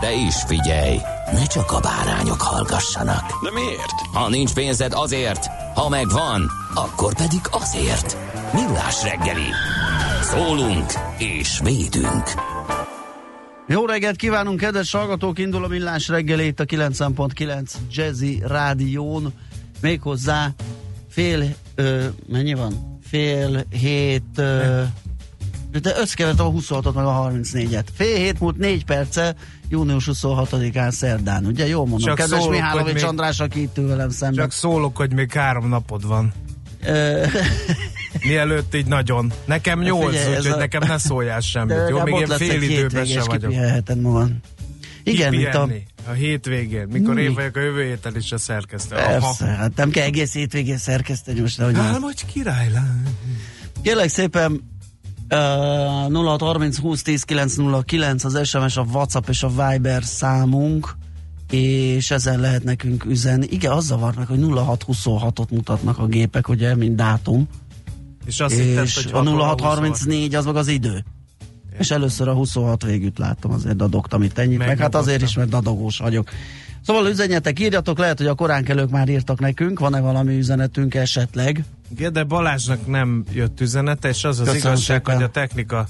De is figyelj, ne csak a bárányok hallgassanak. De miért? Ha nincs pénzed azért, ha megvan, akkor pedig azért. Millás reggeli. Szólunk és védünk. Jó reggelt kívánunk, kedves hallgatók! Indul a millás reggelét a 90.9 Jazzy Rádión. Méghozzá fél, ö, mennyi van? Fél hét, ö, de összekevert a 26-ot meg a 34-et. Fél hét múlt négy perce, június 26-án szerdán. Ugye jól mondom? Csak Kedves szólok, Mihálovics még- András, aki itt velem szemben. Csak szólok, hogy még három napod van. Mielőtt így nagyon. Nekem nyolc, úgyhogy a- nekem ne szóljál semmit. de Jó, még én fél időben sem vagyok. magad. Igen, mint a... A hétvégén, mikor Mi? én vagyok a jövő héten is a szerkesztő. Persze, hát nem kell egész hétvégén szerkeszteni most, hogy király lány. Kérlek szépen uh, 0630 20 10 909 az SMS, a WhatsApp és a Viber számunk és ezen lehet nekünk üzenni. Igen, az zavar meg, hogy 0626-ot mutatnak a gépek, ugye, mint dátum. És azt és hogy a 6 óra 0634 az meg az idő. És először a 26 végűt láttam, azért dadogtam itt ennyit, meg hát Megnyugodtam. azért is, mert dadogós vagyok. Szóval üzenjetek, írjatok, lehet, hogy a koránkelők már írtak nekünk, van-e valami üzenetünk esetleg? Gede Balázsnak nem jött üzenete, és az az Köszönöm igazság, szépen. hogy a technika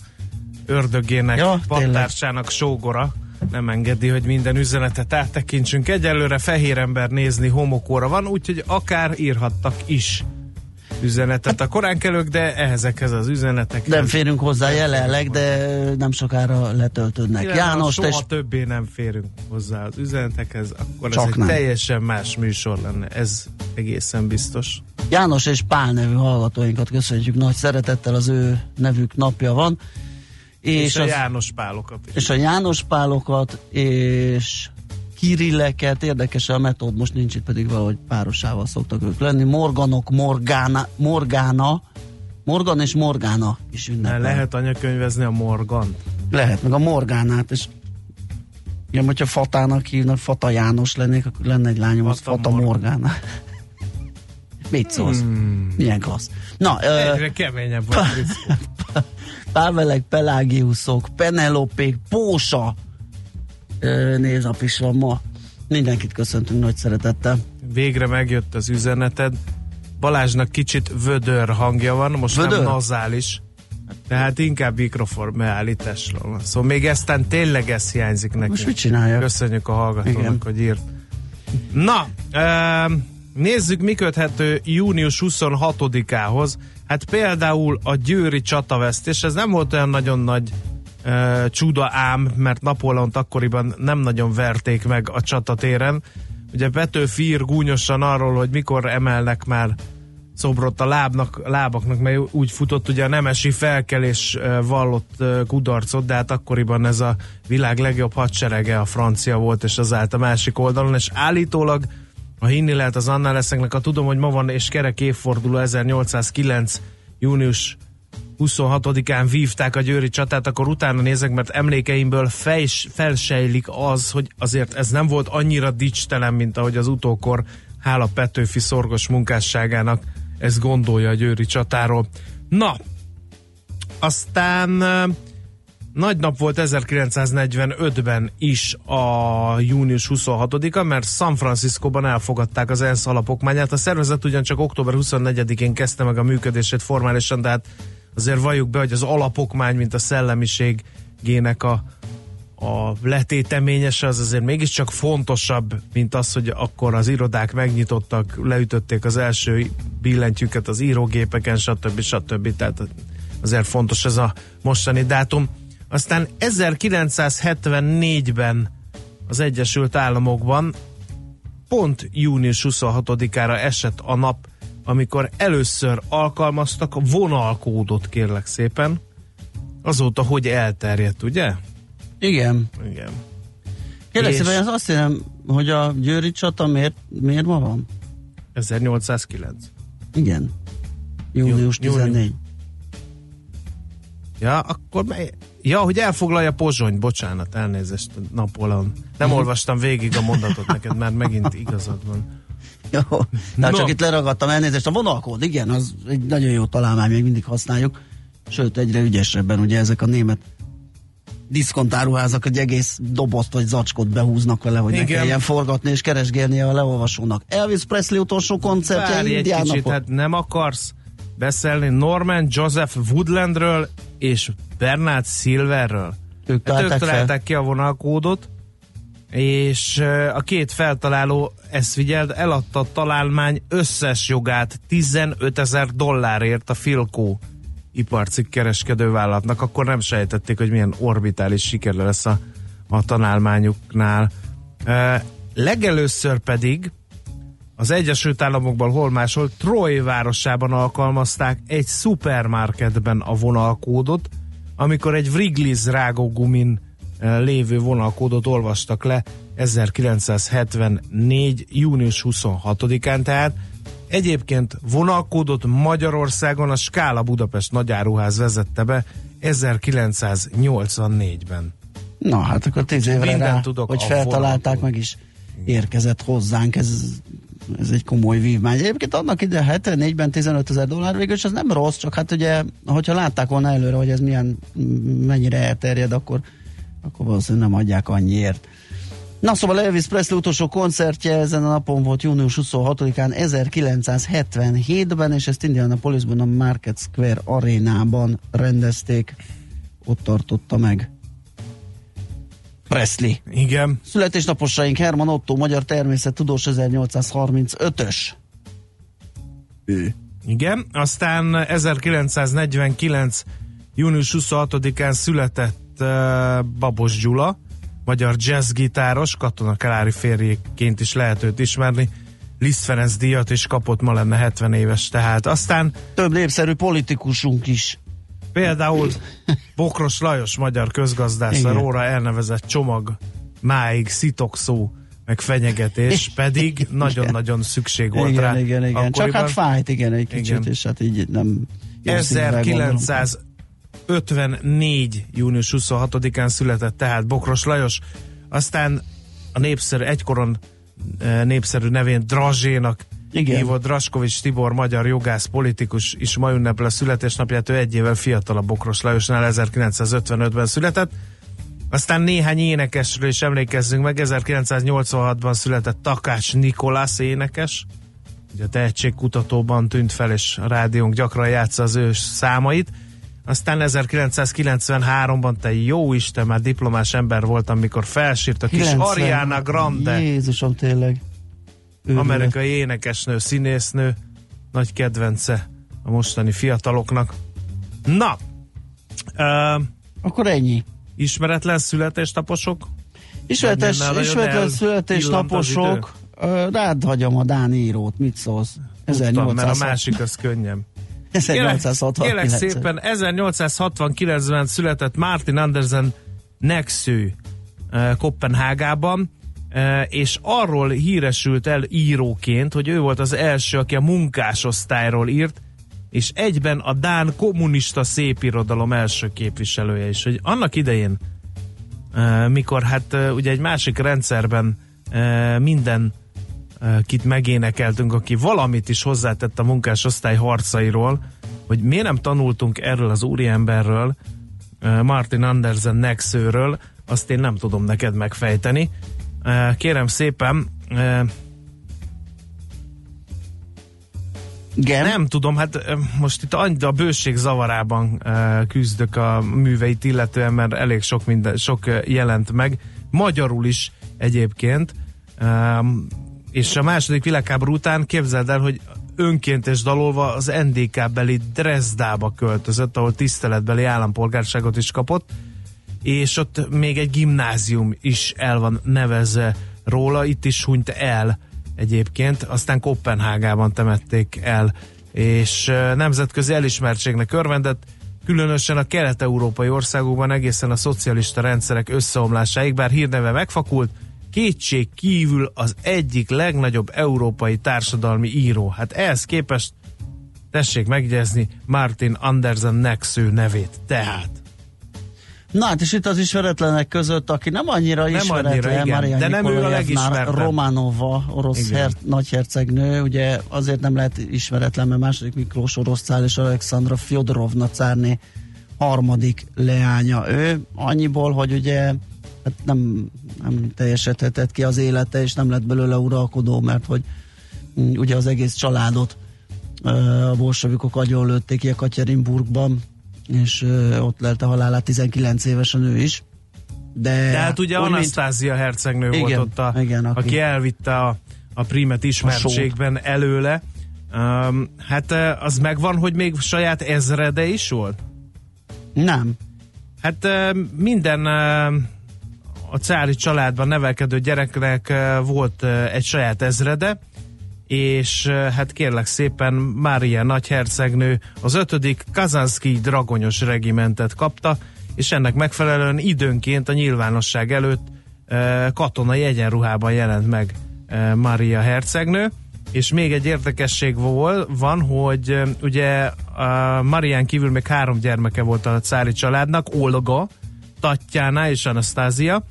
ördögének, Ja, pattársának sógora nem engedi, hogy minden üzenetet áttekintsünk. Egyelőre fehér ember nézni homokóra van, úgyhogy akár írhattak is üzenetet a koránkelők, de ehhezekhez az üzenetekhez. Nem férünk hozzá jelenleg, de nem sokára letöltődnek. Igen, János, soha is- többé nem férünk hozzá az üzenetekhez, akkor Csak ez egy nem. teljesen más műsor lenne. Ez egészen biztos. János és Pál nevű hallgatóinkat köszönjük nagy szeretettel, az ő nevük napja van. És, És, a az, János Pálokat is. és a János Pálokat, és Kirilleket, érdekes a metód, most nincs itt pedig valahogy párosával szoktak ők lenni. Morganok, Morgána, Morgána, Morgan és Morgána is Ne ünnepel. lehet anyakönyvezni a Morgant? Lehet, meg a Morgánát, és igen, hogyha Fatának hívnak, Fata János lennék, akkor lenne egy lányom, az Fata Fata Morgan. Morgána. Mit szólsz? Hmm. Milyen klassz. Na, ö, Egyre keményebb van. Kriszti. Pávelek, Pelágiuszok, Penelopék, Pósa ö, névnap is van ma. Mindenkit köszöntünk nagy szeretettel. Végre megjött az üzeneted. Balázsnak kicsit vödör hangja van, most Vödör? nem nazális. Tehát inkább mikrofon beállításról van. Szóval még eztán tényleg ez hiányzik nekünk. Most mit csináljak? Köszönjük a hallgatónak, Igen. hogy írt. Na, nézzük, mi köthető június 26-ához. Hát például a győri csatavesztés, ez nem volt olyan nagyon nagy uh, csuda ám, mert Napóleont akkoriban nem nagyon verték meg a csatatéren. Ugye Petőfi ír gúnyosan arról, hogy mikor emelnek már szobrot a lábnak, lábaknak, mert úgy futott, ugye a nemesi felkelés vallott kudarcot, de hát akkoriban ez a világ legjobb hadserege a francia volt, és az állt a másik oldalon, és állítólag, ha hinni lehet az annál leszeknek, a tudom, hogy ma van és kerek évforduló 1809. június 26-án vívták a győri csatát, akkor utána nézek, mert emlékeimből fejs, felsejlik az, hogy azért ez nem volt annyira dicstelen, mint ahogy az utókor hála Petőfi szorgos munkásságának ez gondolja a győri csatáról. Na, aztán nagy nap volt 1945-ben is a június 26-a, mert San Franciscóban elfogadták az ENSZ alapokmányát. A szervezet ugyancsak október 24-én kezdte meg a működését formálisan, de hát azért valljuk be, hogy az alapokmány, mint a szellemiségének a a letéteményese az azért mégiscsak fontosabb, mint az, hogy akkor az irodák megnyitottak, leütötték az első billentyűket az írógépeken, stb. stb. Tehát azért fontos ez a mostani dátum. Aztán 1974-ben az Egyesült Államokban pont június 26-ára esett a nap, amikor először alkalmaztak vonalkódot, kérlek szépen. Azóta hogy elterjedt, ugye? Igen. Igen. Kérlek És- szépen, ez azt jelenti, hogy a Győri csata miért, miért ma van? 1809. Igen. Június Jú- június. 14. Ja, akkor mely... Ja, hogy elfoglalja Pozsony, bocsánat, elnézést, Napóleon. Nem olvastam végig a mondatot neked, mert megint igazad van. Jó, tehát No. csak itt leragadtam elnézést. A vonalkód, igen, az egy nagyon jó találmány, még mindig használjuk. Sőt, egyre ügyesebben, ugye ezek a német diszkontáruházak egy egész dobozt vagy zacskot behúznak vele, hogy ne Igen. kelljen forgatni és keresgélnie a leolvasónak. Elvis Presley utolsó koncertje Várj egy kicsit, napot. hát nem akarsz beszélni Norman Joseph Woodlandről és Bernard Silverről? Ők Hát ők találták fel. találták ki a vonalkódot, és a két feltaláló, ezt figyeld, eladta a találmány összes jogát 15 ezer dollárért a Filco iparcikk kereskedővállalatnak, akkor nem sejtették, hogy milyen orbitális siker lesz a, a tanálmányuknál. Ö, legelőször pedig az Egyesült Államokban hol máshol Troy városában alkalmazták egy szupermarketben a vonalkódot, amikor egy Wrigley's rágógumin lévő vonalkódot olvastak le 1974. június 26-án, tehát egyébként vonalkódot Magyarországon a Skála Budapest nagyáruház vezette be 1984-ben. Na hát akkor tíz évre rá, tudok hogy feltalálták, vonalkód. meg is érkezett hozzánk, ez, ez egy komoly vívmány. Egyébként annak ide 74-ben 15 ezer dollár végül, és ez nem rossz, csak hát ugye, hogyha látták volna előre, hogy ez milyen, mennyire elterjed, akkor, akkor valószínűleg nem adják annyiért. Na szóval Elvis Presley utolsó koncertje ezen a napon volt június 26-án 1977-ben, és ezt Indianapolisban a Market Square arénában rendezték. Ott tartotta meg Presley. Igen, Születésnaposaink Herman Otto, magyar természettudós 1835-ös. Ő. Igen, aztán 1949. június 26-án született uh, Babos Gyula, magyar jazzgitáros, Katona Kalári férjéként is lehet őt ismerni. Liszt Ferenc díjat is kapott, ma lenne 70 éves tehát. Aztán Több népszerű politikusunk is. például Bokros Lajos magyar közgazdász, a róla elnevezett csomag máig szitokszó meg fenyegetés, pedig nagyon-nagyon szükség volt igen, rá. igen, igen. Csak akkoriban. hát fájt, igen, egy kicsit, Igen. és hát így nem jó szívvel gondolom. 1954. június 26-án született tehát Bokros Lajos, aztán a népszerű, egykoron eh, népszerű nevén Drazsénak Igen. hívott Draskovics Tibor, magyar jogász, politikus is ma ünnepel a születésnapját, ő egy évvel fiatalabb Bokros Lajosnál 1955-ben született. Aztán néhány énekesről is emlékezzünk meg, 1986-ban született Takács Nikolász énekes, ugye a tehetségkutatóban tűnt fel, és a rádiónk gyakran játsza az ő számait. Aztán 1993-ban te jó Isten, már diplomás ember voltam, amikor felsírt a kis 90. Ariana Grande, Jézusom, tényleg. Őrület. amerikai énekesnő, színésznő, nagy kedvence a mostani fiataloknak. Na, uh, Akkor ennyi. ismeretlen születésnaposok? Ismeretes, ismeretlen. Ö, Rád hagyom a Dán írót, mit szólsz? Tudtam, mert a 1800 másik az könnyem. 1869. Kérlek szépen, 1869-ben született Martin Andersen Nexő eh, Kopenhágában, eh, és arról híresült el íróként, hogy ő volt az első, aki a munkásosztályról írt, és egyben a Dán kommunista szépirodalom első képviselője is, hogy annak idején, eh, mikor hát ugye egy másik rendszerben minden eh, kit megénekeltünk, aki valamit is hozzátett a munkásosztály harcairól, hogy miért nem tanultunk erről az úriemberről, eh, Martin Andersen Nexőről, azt én nem tudom neked megfejteni. Eh, Kérem szépen, eh, Igen. Nem tudom, hát most itt annyi a bőség zavarában küzdök a műveit illetően, mert elég sok, minden, sok jelent meg. Magyarul is egyébként. És a második világháború után képzeld el, hogy önkéntes dalolva az NDK beli Dresdába költözött, ahol tiszteletbeli állampolgárságot is kapott, és ott még egy gimnázium is el van nevezve róla, itt is hunyt el egyébként, aztán Kopenhágában temették el, és nemzetközi elismertségnek örvendett, különösen a kelet-európai országokban egészen a szocialista rendszerek összeomlásáig, bár hírneve megfakult, kétség kívül az egyik legnagyobb európai társadalmi író. Hát ehhez képest tessék megjegyezni Martin Andersen Nexő nevét. Tehát. Na hát és itt az ismeretlenek között, aki nem annyira Nem ismeretlen, annyira, igen, Maria de nem ő a legismertebb. Romanova, orosz her, nagyhercegnő, ugye azért nem lehet ismeretlen, mert második Miklós orosz cár és Alexandra Fyodorovna cárné harmadik leánya. Ő annyiból, hogy ugye hát nem, nem teljesedhetett ki az élete, és nem lett belőle uralkodó, mert hogy mm, ugye az egész családot a bolsavikok agyonlőtték Jekaterinburgban, és ö, ott lelte halálát 19 évesen ő is. De, De hát ugye úgy, mint- Anasztázia hercegnő volt Igen, ott, a, igen, aki- aki elvitte a, a primet ismertségben előle. Um, hát az megvan, hogy még saját ezrede is volt? Nem. Hát minden a cári családban nevelkedő gyereknek eh, volt eh, egy saját ezrede, és eh, hát kérlek szépen Mária nagyhercegnő az ötödik Kazanszki dragonyos regimentet kapta, és ennek megfelelően időnként a nyilvánosság előtt katonai egyenruhában jelent meg Mária hercegnő, és még egy érdekesség vol, van, hogy ugye Marián kívül még három gyermeke volt a cári családnak, Olga, Tatjana és Anasztázia,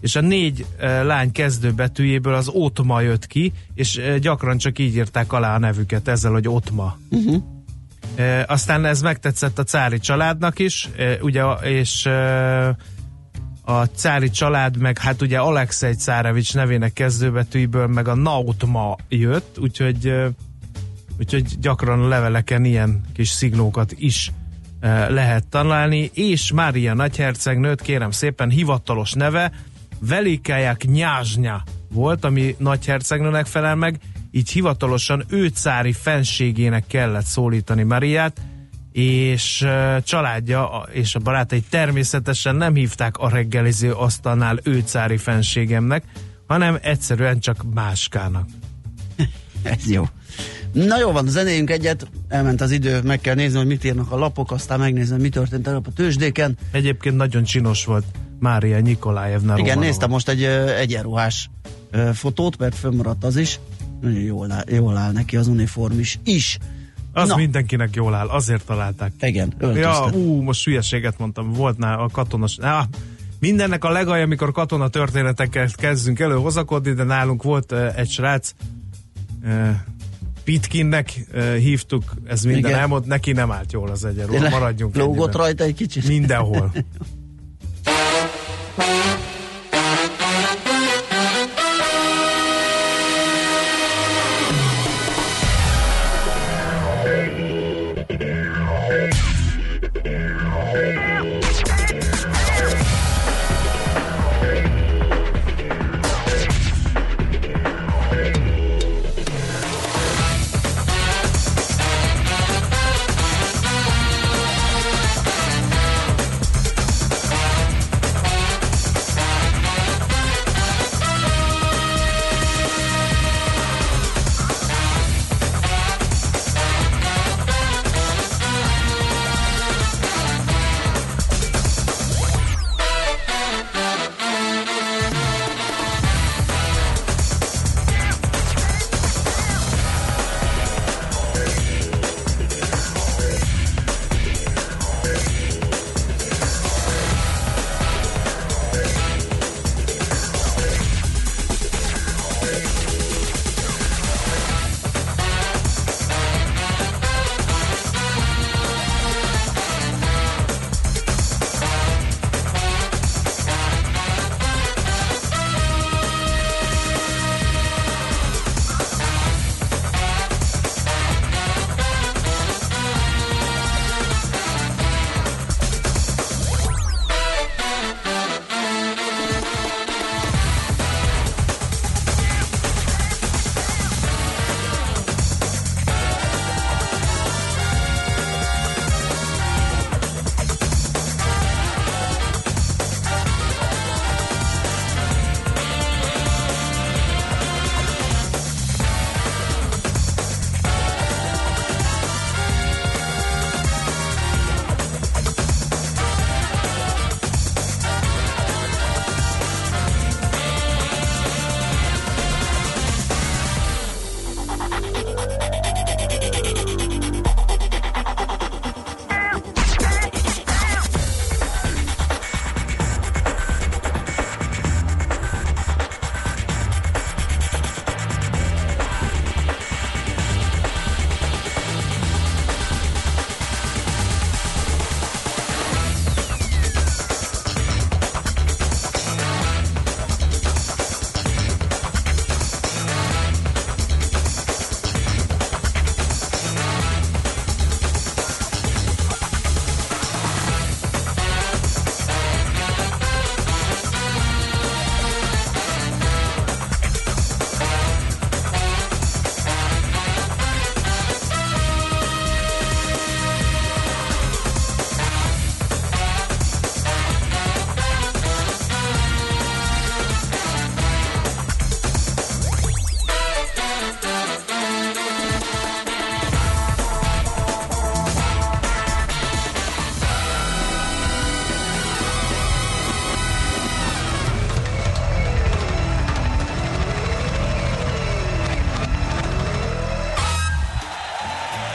és a négy lány kezdőbetűjéből az Otma jött ki, és gyakran csak így írták alá a nevüket ezzel, hogy Otma. Uh-huh. E, aztán ez megtetszett a cári családnak is, e, ugye, és e, a cári család meg hát ugye Alexei Cárevics nevének kezdőbetűiből meg a Nautma jött, úgyhogy úgyhogy gyakran a leveleken ilyen kis szignókat is lehet találni, és Mária nagyhercegnőt kérem szépen hivatalos neve Velikáják Nyázsnya volt, ami nagyhercegnőnek felel meg, így hivatalosan ő fenségének kellett szólítani Mariát, és családja és a barátai természetesen nem hívták a reggeliző asztalnál ő fenségemnek, hanem egyszerűen csak máskának. Ez jó. Na jó van, zenéjünk egyet, elment az idő, meg kell nézni, hogy mit írnak a lapok, aztán megnézem, mi történt tegnap a tőzsdéken. Egyébként nagyon csinos volt Mária Nikolájevna Igen, Romanova. néztem most egy egyenruhás fotót, mert fönnmaradt az is. Nagyon jól áll, jól áll neki az uniform is. is. Az Na. mindenkinek jól áll, azért találták. Igen, Ja, öltöztet. ú, most hülyeséget mondtam, volt nál a katonas... Ah, mindennek a legalja, amikor katona történetekkel kezdünk elő hozakodni, de nálunk volt egy srác, Pitkinnek hívtuk, ez minden Igen. elmond, neki nem állt jól az Tényleg maradjunk Lógott ennyiben. rajta egy kicsit? Mindenhol.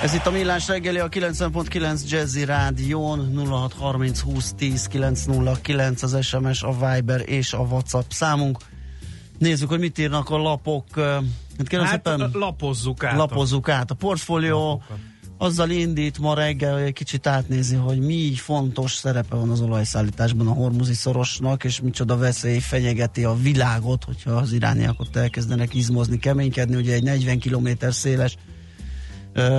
Ez itt a Millás reggeli, a 90.9 Jazzy Rádión 0630 20 10 909 az SMS, a Viber és a WhatsApp számunk. Nézzük, hogy mit írnak a lapok. Hát, kérem Hát szépen, lapozzuk át. lapozzuk át. A portfólió Lapokat. azzal indít ma reggel, hogy egy kicsit átnézi, hogy mi fontos szerepe van az olajszállításban a hormuzi szorosnak, és micsoda veszély fenyegeti a világot, hogyha az irániak ott elkezdenek izmozni, keménykedni. Ugye egy 40 km széles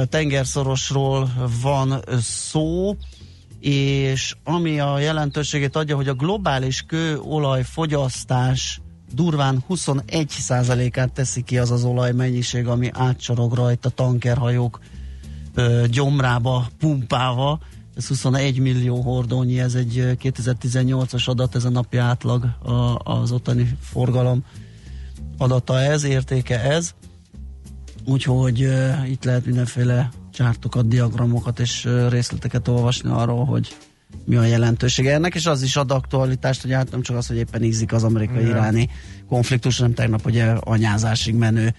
tengerszorosról van szó, és ami a jelentőségét adja, hogy a globális kőolaj fogyasztás durván 21%-át teszi ki az az olajmennyiség, ami átcsorog rajta tankerhajók ö, gyomrába pumpálva. Ez 21 millió hordónyi, ez egy ö, 2018-as adat, ez a napi átlag a, az ottani forgalom adata ez, értéke ez. Úgyhogy uh, itt lehet mindenféle csártokat, diagramokat és uh, részleteket olvasni arról, hogy mi a jelentősége ennek, és az is ad aktualitást, hogy hát nem csak az, hogy éppen ízik az amerikai-iráni konfliktus, hanem tegnap ugye anyázásig menő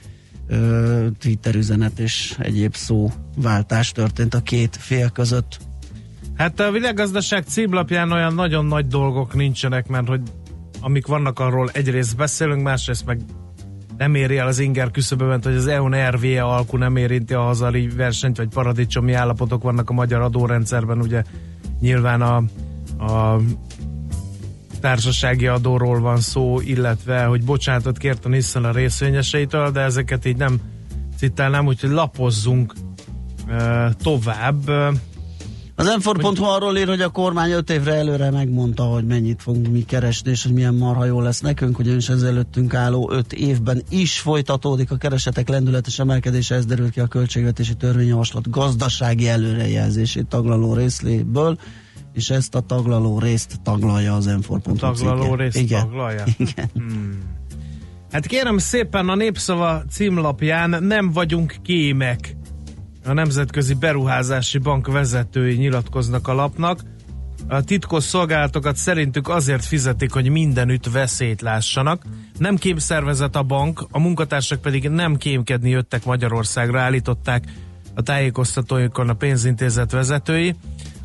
ö, Twitter üzenet és egyéb szóváltás történt a két fél között. Hát a világgazdaság címlapján olyan nagyon nagy dolgok nincsenek, mert hogy amik vannak arról egyrészt beszélünk, másrészt meg nem éri el az inger küszöbömet, hogy az EON RVE alkú nem érinti a hazai versenyt, vagy paradicsomi állapotok vannak a magyar adórendszerben, ugye nyilván a, a társasági adóról van szó, illetve, hogy bocsánatot kért a Nissan a részvényeseitől, de ezeket így nem citálnám, úgyhogy lapozzunk uh, tovább. Az m arról ír, hogy a kormány öt évre előre megmondta, hogy mennyit fogunk mi keresni, és hogy milyen marha jó lesz nekünk, ugyanis ez előttünk álló öt évben is folytatódik a keresetek lendületes emelkedése, ez derült ki a költségvetési törvényjavaslat gazdasági előrejelzését taglaló részléből, és ezt a taglaló részt taglalja az m Taglaló részt Igen. taglalja? Igen. Hát kérem szépen a Népszava címlapján nem vagyunk kémek. A Nemzetközi Beruházási Bank vezetői nyilatkoznak a lapnak. A titkos szolgálatokat szerintük azért fizetik, hogy mindenütt veszélyt lássanak. Nem kémszervezet a bank, a munkatársak pedig nem kémkedni jöttek Magyarországra, állították a tájékoztatóikon a pénzintézet vezetői.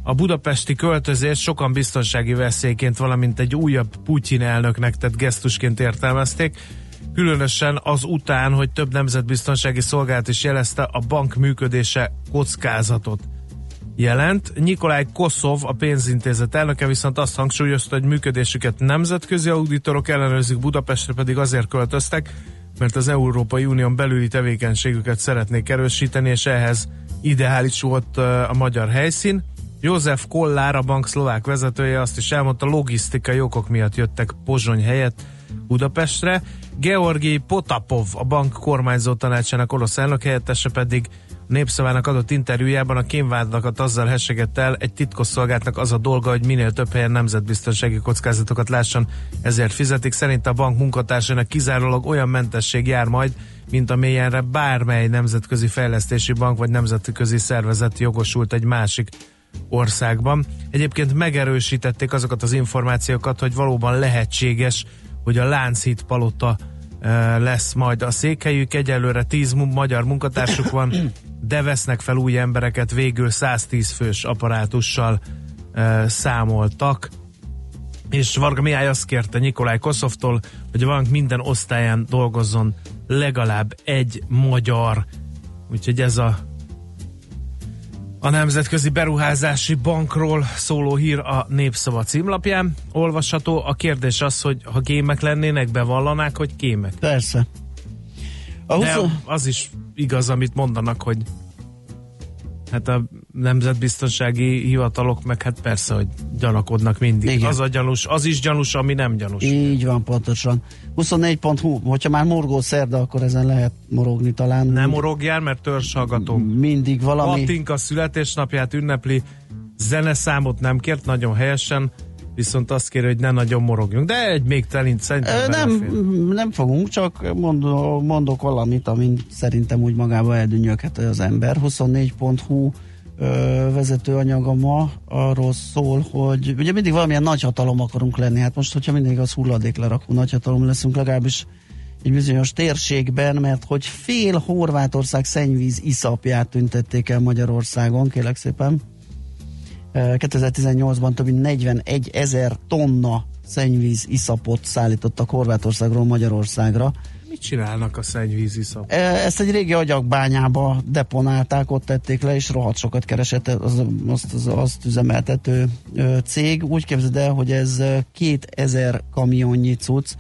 A budapesti költözés sokan biztonsági veszélyként, valamint egy újabb Putyin elnöknek tett gesztusként értelmezték. Különösen az után, hogy több nemzetbiztonsági szolgálat is jelezte, a bank működése kockázatot jelent. Nikolaj Koszov, a pénzintézet elnöke viszont azt hangsúlyozta, hogy működésüket nemzetközi auditorok ellenőrzik, Budapestre pedig azért költöztek, mert az Európai Unión belüli tevékenységüket szeretnék erősíteni, és ehhez ideális volt a magyar helyszín. József Kollár, a bank szlovák vezetője azt is elmondta, logisztikai okok miatt jöttek Pozsony helyett Budapestre. Georgi Potapov, a bank kormányzó tanácsának orosz elnök helyettese pedig népszavának adott interjújában a kémvádlakat azzal hessegett el, egy titkosszolgáltnak az a dolga, hogy minél több helyen nemzetbiztonsági kockázatokat lásson, ezért fizetik. Szerint a bank munkatársainak kizárólag olyan mentesség jár majd, mint amilyenre bármely nemzetközi fejlesztési bank vagy nemzetközi szervezet jogosult egy másik országban. Egyébként megerősítették azokat az információkat, hogy valóban lehetséges, hogy a Lánchíd palota lesz majd a székhelyük. Egyelőre 10 mu- magyar munkatársuk van, de vesznek fel új embereket, végül 110 fős apparátussal számoltak. És Varga Mihály azt kérte Nikolaj Koszovtól, hogy a bank minden osztályán dolgozzon legalább egy magyar. Úgyhogy ez a a Nemzetközi Beruházási Bankról szóló hír a Népszava címlapján olvasható. A kérdés az, hogy ha kémek lennének, bevallanák, hogy kémek. Persze. A De 20... az is igaz, amit mondanak, hogy hát a nemzetbiztonsági hivatalok meg hát persze, hogy gyanakodnak mindig. Igen. Az a gyanús, az is gyanús, ami nem gyanús. Így van, pontosan. 24.hu, hogyha már morgó szerda, akkor ezen lehet morogni talán. Nem morogjál, mert törzshallgatónk. Mindig valami... Katinka születésnapját ünnepli, zeneszámot nem kért, nagyon helyesen, viszont azt kéri, hogy ne nagyon morogjunk. De egy még telint szerintem Ö, nem, belefér. nem fogunk, csak mondok, mondok valamit, amin szerintem úgy magába eldönnyöghet az ember. 24.hu ö, vezető anyaga ma arról szól, hogy ugye mindig valamilyen nagyhatalom akarunk lenni. Hát most, hogyha mindig az hulladéklerakó nagyhatalom leszünk, legalábbis egy bizonyos térségben, mert hogy fél Horvátország szennyvíz iszapját tüntették el Magyarországon, kérlek szépen. 2018-ban több mint 41 ezer tonna szennyvíz iszapot szállítottak Horvátországról Magyarországra. Mit csinálnak a szennyvíz iszap? Ezt egy régi agyakbányába deponálták, ott tették le, és rohadt sokat keresett az, azt, az, azt üzemeltető cég. Úgy képzeld el, hogy ez 2000 kamionnyi cucc,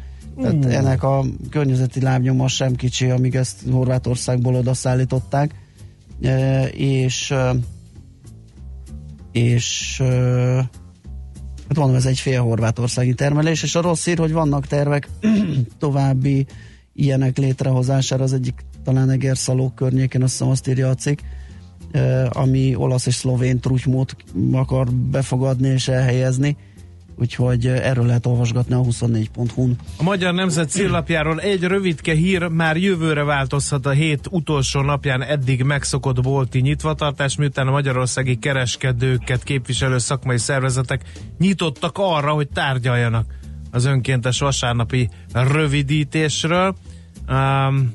tehát uh. ennek a környezeti lábnyoma sem kicsi, amíg ezt Horvátországból oda szállították. És és hát mondom, ez egy fél horvátországi termelés, és a rossz hír, hogy vannak tervek további ilyenek létrehozására, az egyik talán Egerszaló környékén, azt hiszem azt írja a cikk, ami olasz és szlovén trutymót akar befogadni és elhelyezni úgyhogy erről lehet olvasgatni a 24.hu-n. A Magyar Nemzet cíllapjáról egy rövidke hír már jövőre változhat a hét utolsó napján eddig megszokott bolti nyitvatartás, miután a magyarországi kereskedőket képviselő szakmai szervezetek nyitottak arra, hogy tárgyaljanak az önkéntes vasárnapi rövidítésről. Um,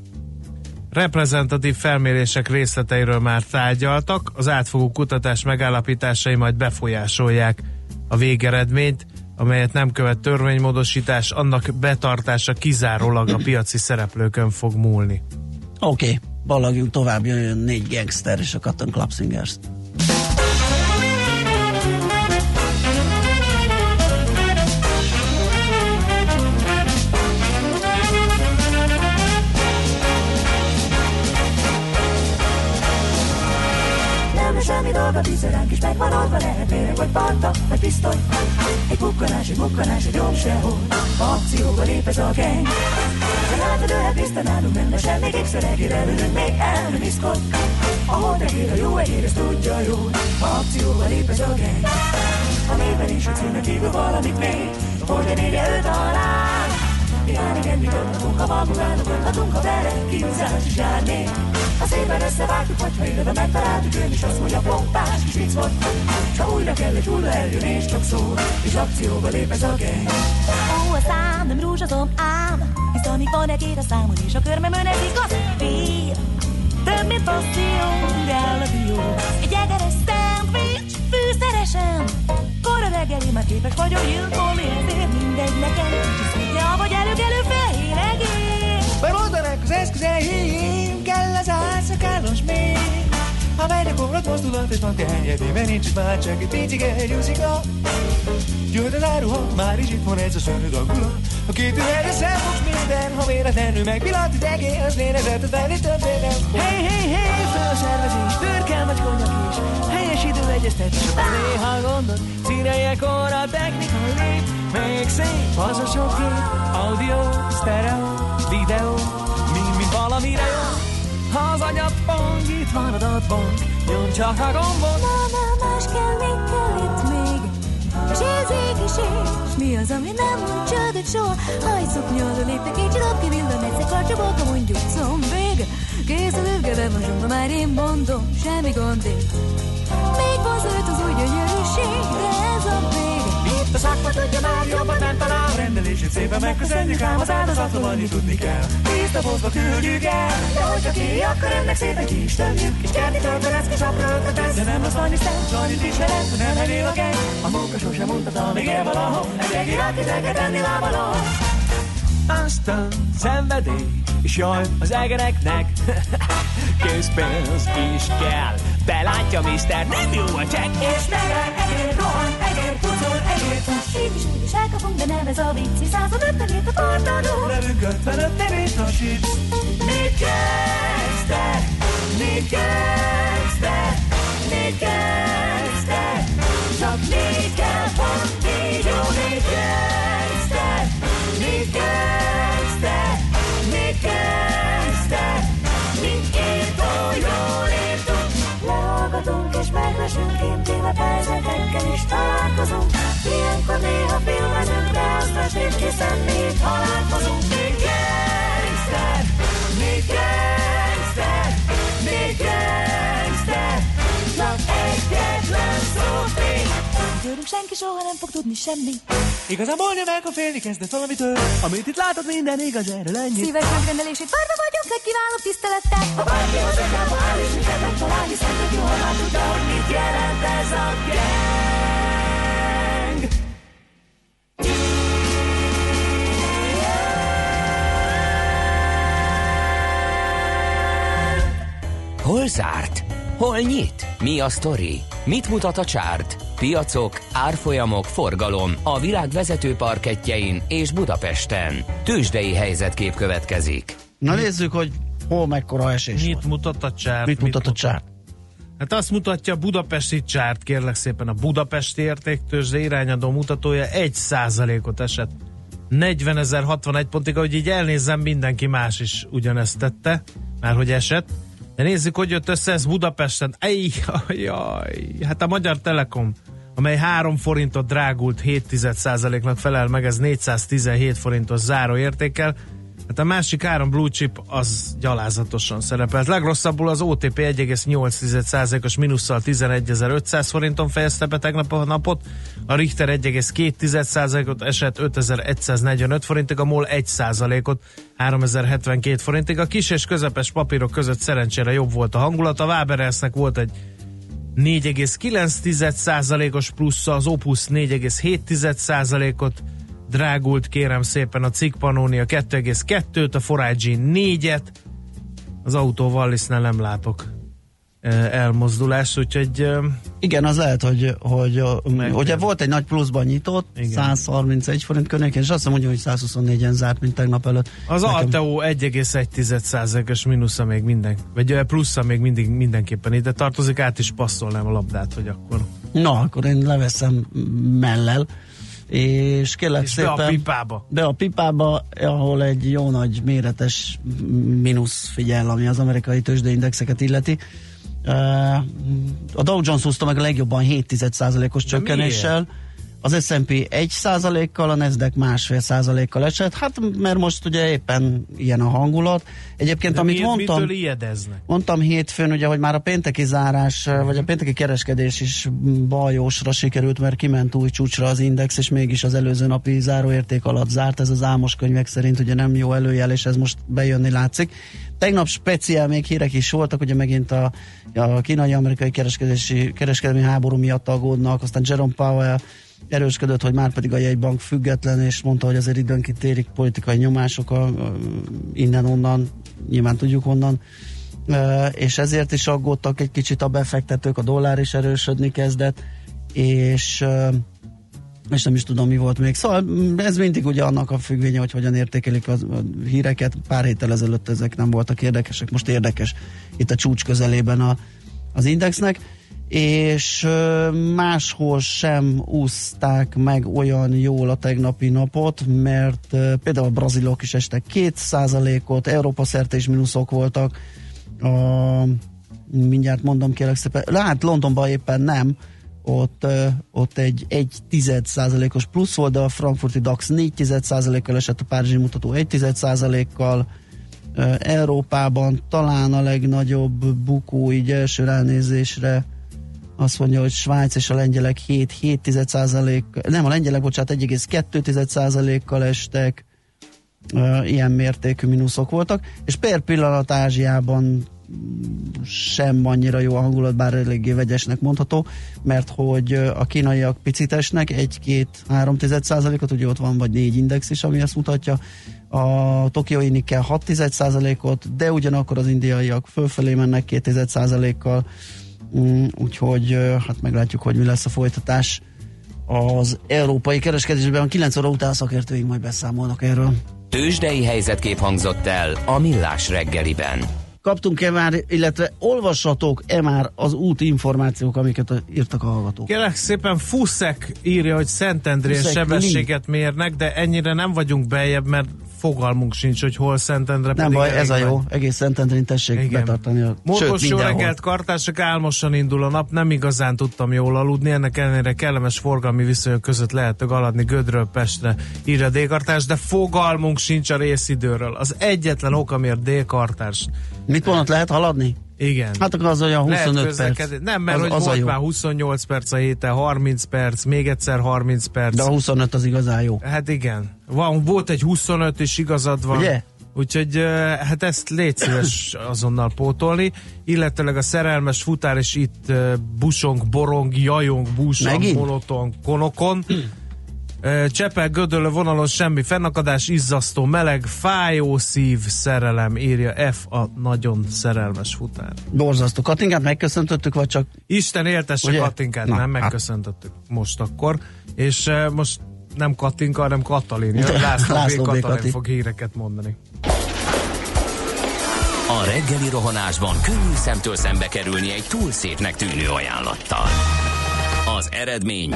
reprezentatív felmérések részleteiről már tárgyaltak, az átfogó kutatás megállapításai majd befolyásolják a végeredményt, amelyet nem követ törvénymódosítás, annak betartása kizárólag a piaci szereplőkön fog múlni. Oké, okay. ballagjunk tovább, jön négy gangster és a Cotton Club Singers. Semmi dolga, vízre ránk is megvan adva, lehet méreg vagy parta, vagy pisztoly. Egy bukkanás, egy bukkanás, egy jobb sehol, akcióba lép ez a gang. De látod, ő tiszta nálunk nem, de semmi gépszeregére ülünk, még el nem iszkod. A holdegér, a jó egér, ezt tudja jól, akcióba lép ez a gang. A néven is a címnek kívül valamit még, hogy négy öt alá. Igen, mi gondolunk, ha magunk állapodhatunk, ha vele kihúzás is járnék. Ha szépen összevágtuk, vagy ha élve megtaláltuk, ő is azt mondja, pompás kis vicc volt. Ha újra kell, egy hulla eljön, és csak szól, és akcióba lép ez a gang. Ó, a szám nem rúzsazom ám, hisz amíg van egy a számon, és a körmemön ez igaz, fél. Több, mint passzió, áll a dió. Egy egeres szendvics, fűszeresen. Reggeli, már képes vagyok gyilkolni, ezért mindegy nekem. Kicsi szintje, vagy előgelő fehér egész. Bemoldanak az eszközeim, kell az álszakálos még. Megyek orrot mozdulat, és van terjedében nincs már csak egy picike nyúzika. Jöhet az áruha, már is itt van ez a szörnyű dagulat. A két üvegre szemfogs minden, ha véletlenül megvillant az egész lélegzet, az elé többé nem Hey, hey, hey, felservezés, bőrkel vagy konyak is. Helyes idő egyeztetés, az néha gondot. Színeljekor a technikai lép, még szép az a sok kép. Audio, stereo, videó, mind-mind valamire jó. Ha az anyagpont itt van adatban, nyom csak a gombot. Na, na, más kell, még kell itt még. És érzék is és mi az, ami nem mond csődöt soha? Hajszok nyolra léptek, egy csodap ki villan, egyszer karcsabolka mondjuk combég. Kész a lőgeve, most már én mondom, semmi gond itt. Még van zöld az új gyönyörűség, de ez a vég. Itt a szakma tudja már jobban nem talál. rendelését szépen megköszönjük, ám az áldozatról annyi tudni kell. Tíz dobozba küldjük el, de hogyha kéri, akkor ennek szépen ki is tömjük. Kis kerti töltelesz, kis apró tesz, de nem az annyi szent, annyit is hogy nem elél a geng. A munka sosem mondta, még él valahol, egy egér, ideget enni lábaló. Aztán szenvedély, és jaj az egereknek. Készpénz is kell, belátja mister, nem jó a csekk. És megáll, egér, rohan, egér, pucol, egér, fuss. Így is úgy is elkapunk, de nem ez a vicc, hisz százon ötvenét a kartadó. Nevünk 55 nevét hasít. Mit kezdtek? Mit kezdtek? Mit kezdtek? Csak négy kell, pont négy jó, mit kezdtek? Mit kezdtek? Meglesünk, kémtéve helyzetekkel is találkozunk. Ilyenkor néha filmezünk, de azt a sét hiszen mi itt halálkozunk. Még gangster, még gangster, még gangster, csak egyetlen szó még. Rólunk senki soha nem fog tudni semmi. Igazából nem meg, ha félni kezdett valamitől. Amit itt látod, minden igaz, erről ennyi. Szíves megrendelését várva vagyunk, legkiválóbb tisztelettel. Ha bárki hozzákába áll, és minket megtalál, hiszen tök látod, de hogy mit jelent ez a gang. Hol zárt? Hol nyit? Mi a sztori? Mit mutat a csárt? Piacok, árfolyamok, forgalom a világ vezető parketjein és Budapesten. Tősdei helyzetkép következik. Na nézzük, hogy hol mekkora esés Mit volt. mutat a csárt? Mit mutat a csárt? Hát azt mutatja a budapesti csárt, kérlek szépen a budapesti értéktőzsde irányadó mutatója 1% ot esett. 40.061 pontig, ahogy így elnézem, mindenki más is ugyanezt tette, már hogy esett. De nézzük, hogy jött össze ez Budapesten. Ej, jaj, hát a Magyar Telekom, amely 3 forintot drágult 7% nak felel meg, ez 417 forintos záróértékkel. Hát a másik három blue chip az gyalázatosan szerepelt. Legrosszabbul az OTP 1,8%-os mínusszal 11.500 forinton fejezte be tegnap a napot, a Richter 1,2%-ot esett 5145 forintig, a MOL 1%-ot 3072 forintig. A kis és közepes papírok között szerencsére jobb volt a hangulat. A Waberelsnek volt egy 4,9%-os plussza, az Opus 4,7%-ot drágult kérem szépen a cikk Pannonia 2,2-t, a Forage 4-et, az autó Wallisnál nem látok elmozdulást, úgyhogy Igen, az lehet, hogy, hogy Meg- ugye volt egy nagy pluszban nyitott, Igen. 131 forint környékén, és azt mondja, hogy 124-en zárt, mint tegnap előtt. az Nekem- Alteo 1,1%-os mínusza még minden, vagy plusza még mindig mindenképpen ide tartozik, át is passzolnám a labdát, hogy akkor Na, akkor én leveszem mellel, és kérlek és be szépen... a pipába. be a pipába, ahol egy jó nagy méretes mínusz figyel, ami az amerikai tőzsdeindexeket illeti. A Dow Jones húzta meg a legjobban 7,1%-os csökkenéssel, az S&P 1%-kal, a Nasdaq másfél százalékkal esett, hát mert most ugye éppen ilyen a hangulat. Egyébként, De amit mi, mondtam... Mondtam hétfőn, ugye, hogy már a pénteki zárás, vagy a pénteki kereskedés is bajósra sikerült, mert kiment új csúcsra az index, és mégis az előző napi záróérték alatt zárt. Ez az álmos könyvek szerint ugye nem jó előjel, és ez most bejönni látszik. Tegnap speciál még hírek is voltak, ugye megint a, a kínai-amerikai kereskedési, kereskedelmi háború miatt aggódnak, aztán Jerome Powell erősködött, hogy már pedig a jegybank független, és mondta, hogy azért időnként érik politikai nyomások a, a, innen-onnan, nyilván tudjuk honnan, Ö, és ezért is aggódtak egy kicsit a befektetők, a dollár is erősödni kezdett, és ö, és nem is tudom, mi volt még. Szóval mm, ez mindig ugye annak a függvénye, hogy hogyan értékelik az, a híreket. Pár héttel ezelőtt ezek nem voltak érdekesek, most érdekes itt a csúcs közelében a, az indexnek és máshol sem úszták meg olyan jól a tegnapi napot, mert például a brazilok is estek 2%-ot, Európa szerte is mínuszok voltak, a, mindjárt mondom kérlek szépen, hát Londonban éppen nem, ott, ott egy 1 tized százalékos plusz volt, de a frankfurti DAX 4 tized százalékkal esett, a párizsi mutató 1 tized százalékkal, Európában talán a legnagyobb bukó így első ránézésre azt mondja, hogy Svájc és a lengyelek 7 7 százalék, nem a lengyelek, bocsánat, 1,2 százalékkal estek, ilyen mértékű mínuszok voltak, és per pillanat Ázsiában sem annyira jó a hangulat, bár eléggé vegyesnek mondható, mert hogy a kínaiak picit esnek, 1-2-3 százalékot, ugye ott van vagy négy index is, ami ezt mutatja, a tokiói Nikkei 6 százalékot, de ugyanakkor az indiaiak fölfelé mennek 2 százalékkal, Mm, úgyhogy hát meglátjuk, hogy mi lesz a folytatás az európai kereskedésben. 9 óra után szakértőink majd beszámolnak erről. Tősdei helyzetkép hangzott el a Millás reggeliben. Kaptunk-e már, illetve olvashatók-e már az út információk, amiket írtak a hallgatók? Kérlek szépen Fuszek írja, hogy Szentendrén Fuszek sebességet mérnek, de ennyire nem vagyunk beljebb, mert fogalmunk sincs, hogy hol Szentendre. Nem baj, ez a jó. Egész Szentendrén tessék Igen. betartani. A, Módos sőt, jó reggelt, kartások, álmosan indul a nap, nem igazán tudtam jól aludni, ennek ellenére kellemes forgalmi viszonyok között lehet galadni Gödről Pestre, írja D-kartás, de fogalmunk sincs a részidőről. Az egyetlen ok, amiért D-kartás Mit mondott, lehet haladni? Igen. Hát akkor az olyan 25 közlekedni. perc. Nem, mert az, hogy az volt már 28 perc a héten, 30 perc, még egyszer 30 perc. De a 25 az igazán jó. Hát igen. Van, volt egy 25 is igazad van. Ugye? Úgyhogy hát ezt légy szíves azonnal pótolni, illetőleg a szerelmes futár is itt busong, borong, jajong, búsong, monoton, konokon. Csepel Gödöllő vonalon semmi fennakadás, izzasztó, meleg, fájó szív, szerelem, írja F a nagyon szerelmes futár. Borzasztó. Katinkát megköszöntöttük, vagy csak Isten éltesse Ugye? Katinkát, Na, nem hát. megköszöntöttük most akkor. És uh, most nem Katinka, hanem Katalin. Jön. László, László. B. Katalin Kati. fog híreket mondani. A reggeli rohanásban könnyű szemtől szembe kerülni egy túl szépnek tűnő ajánlattal. Az eredmény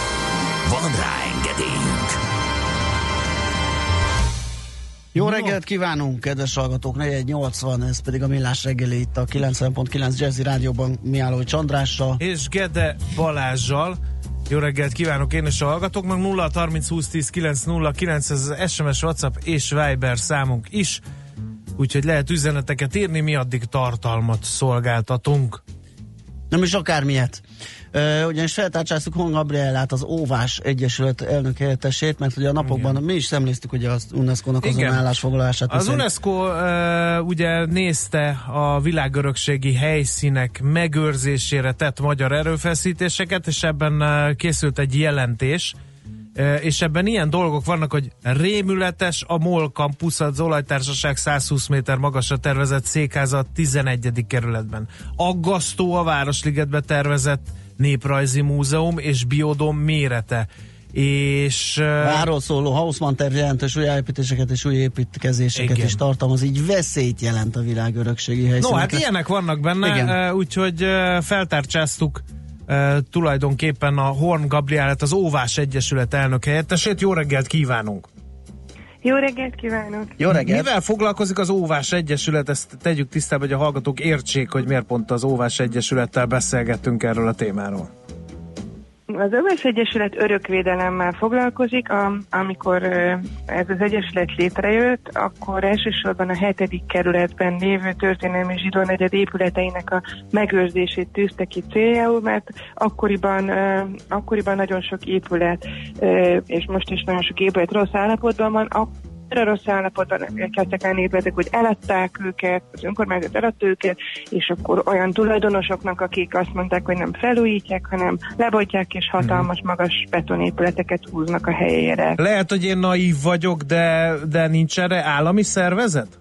Van rá engedélyünk! Jó reggelt kívánunk, kedves hallgatók, 480, ez pedig a Millás reggeli itt a 90.9 Jazzy Rádióban Miálló Csandrással. És Gede Balázsjal. Jó reggelt kívánok én és a hallgatók, meg 0 30 20 10 909, ez az SMS, WhatsApp és Viber számunk is. Úgyhogy lehet üzeneteket írni, mi addig tartalmat szolgáltatunk. Nem is akármilyet. Uh, ugyanis feltárcsáztuk Hon Gabrielát, az Óvás Egyesület elnök helyettesét, mert ugye a napokban Igen. mi is szemléztük ugye az UNESCO-nak azon állásfoglalását. Az UNESCO uh, ugye nézte a világörökségi helyszínek megőrzésére tett magyar erőfeszítéseket, és ebben uh, készült egy jelentés, és ebben ilyen dolgok vannak, hogy rémületes a MOL Campus, az olajtársaság 120 méter magasra tervezett székházat 11. kerületben. Aggasztó a Városligetbe tervezett néprajzi múzeum és biodom mérete. És Várról szóló Hausmann terv jelentős újjáépítéseket és új építkezéseket Igen. is tartalmaz, így veszélyt jelent a világörökségi helyszínekre. No, hát ilyenek vannak benne, úgyhogy feltárcsáztuk tulajdonképpen a Horn Gabrielát, az Óvás Egyesület elnök helyettesét. Jó reggelt kívánunk! Jó reggelt kívánok! Jó reggelt! Mivel foglalkozik az Óvás Egyesület? Ezt tegyük tisztába, hogy a hallgatók értsék, hogy miért pont az Óvás Egyesülettel beszélgettünk erről a témáról. Az Övös Egyesület örökvédelemmel foglalkozik. A, amikor ez az egyesület létrejött, akkor elsősorban a hetedik kerületben lévő történelmi zsidó negyed épületeinek a megőrzését tűzte ki céljául, mert akkoriban, akkoriban nagyon sok épület, és most is nagyon sok épület rossz állapotban van, annyira rossz állapotban kezdtek el épületek, hogy eladták őket, az önkormányzat eladta őket, és akkor olyan tulajdonosoknak, akik azt mondták, hogy nem felújítják, hanem lebontják, és hatalmas, magas betonépületeket húznak a helyére. Lehet, hogy én naív vagyok, de, de nincs erre állami szervezet?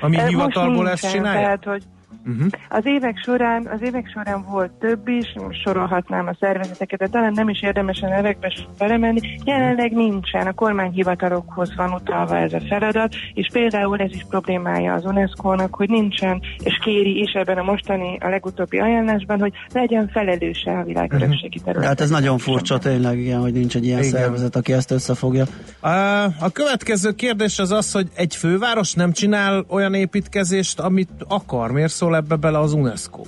Ami most hivatalból ezt csinálja? Tehát, hogy Uh-huh. Az évek során, az évek során volt több is, sorolhatnám a szervezeteket, de talán nem is érdemes a nevekbe belemenni. Jelenleg nincsen, a kormányhivatalokhoz van utalva ez a feladat, és például ez is problémája az UNESCO-nak, hogy nincsen, és kéri is ebben a mostani, a legutóbbi ajánlásban, hogy legyen felelőse a világörökségi terület. Hát ez nagyon furcsa tényleg, igen, hogy nincs egy ilyen Igen. szervezet, aki ezt összefogja. A, a következő kérdés az az, hogy egy főváros nem csinál olyan építkezést, amit akar. Miért szól ebbe bele az UNESCO?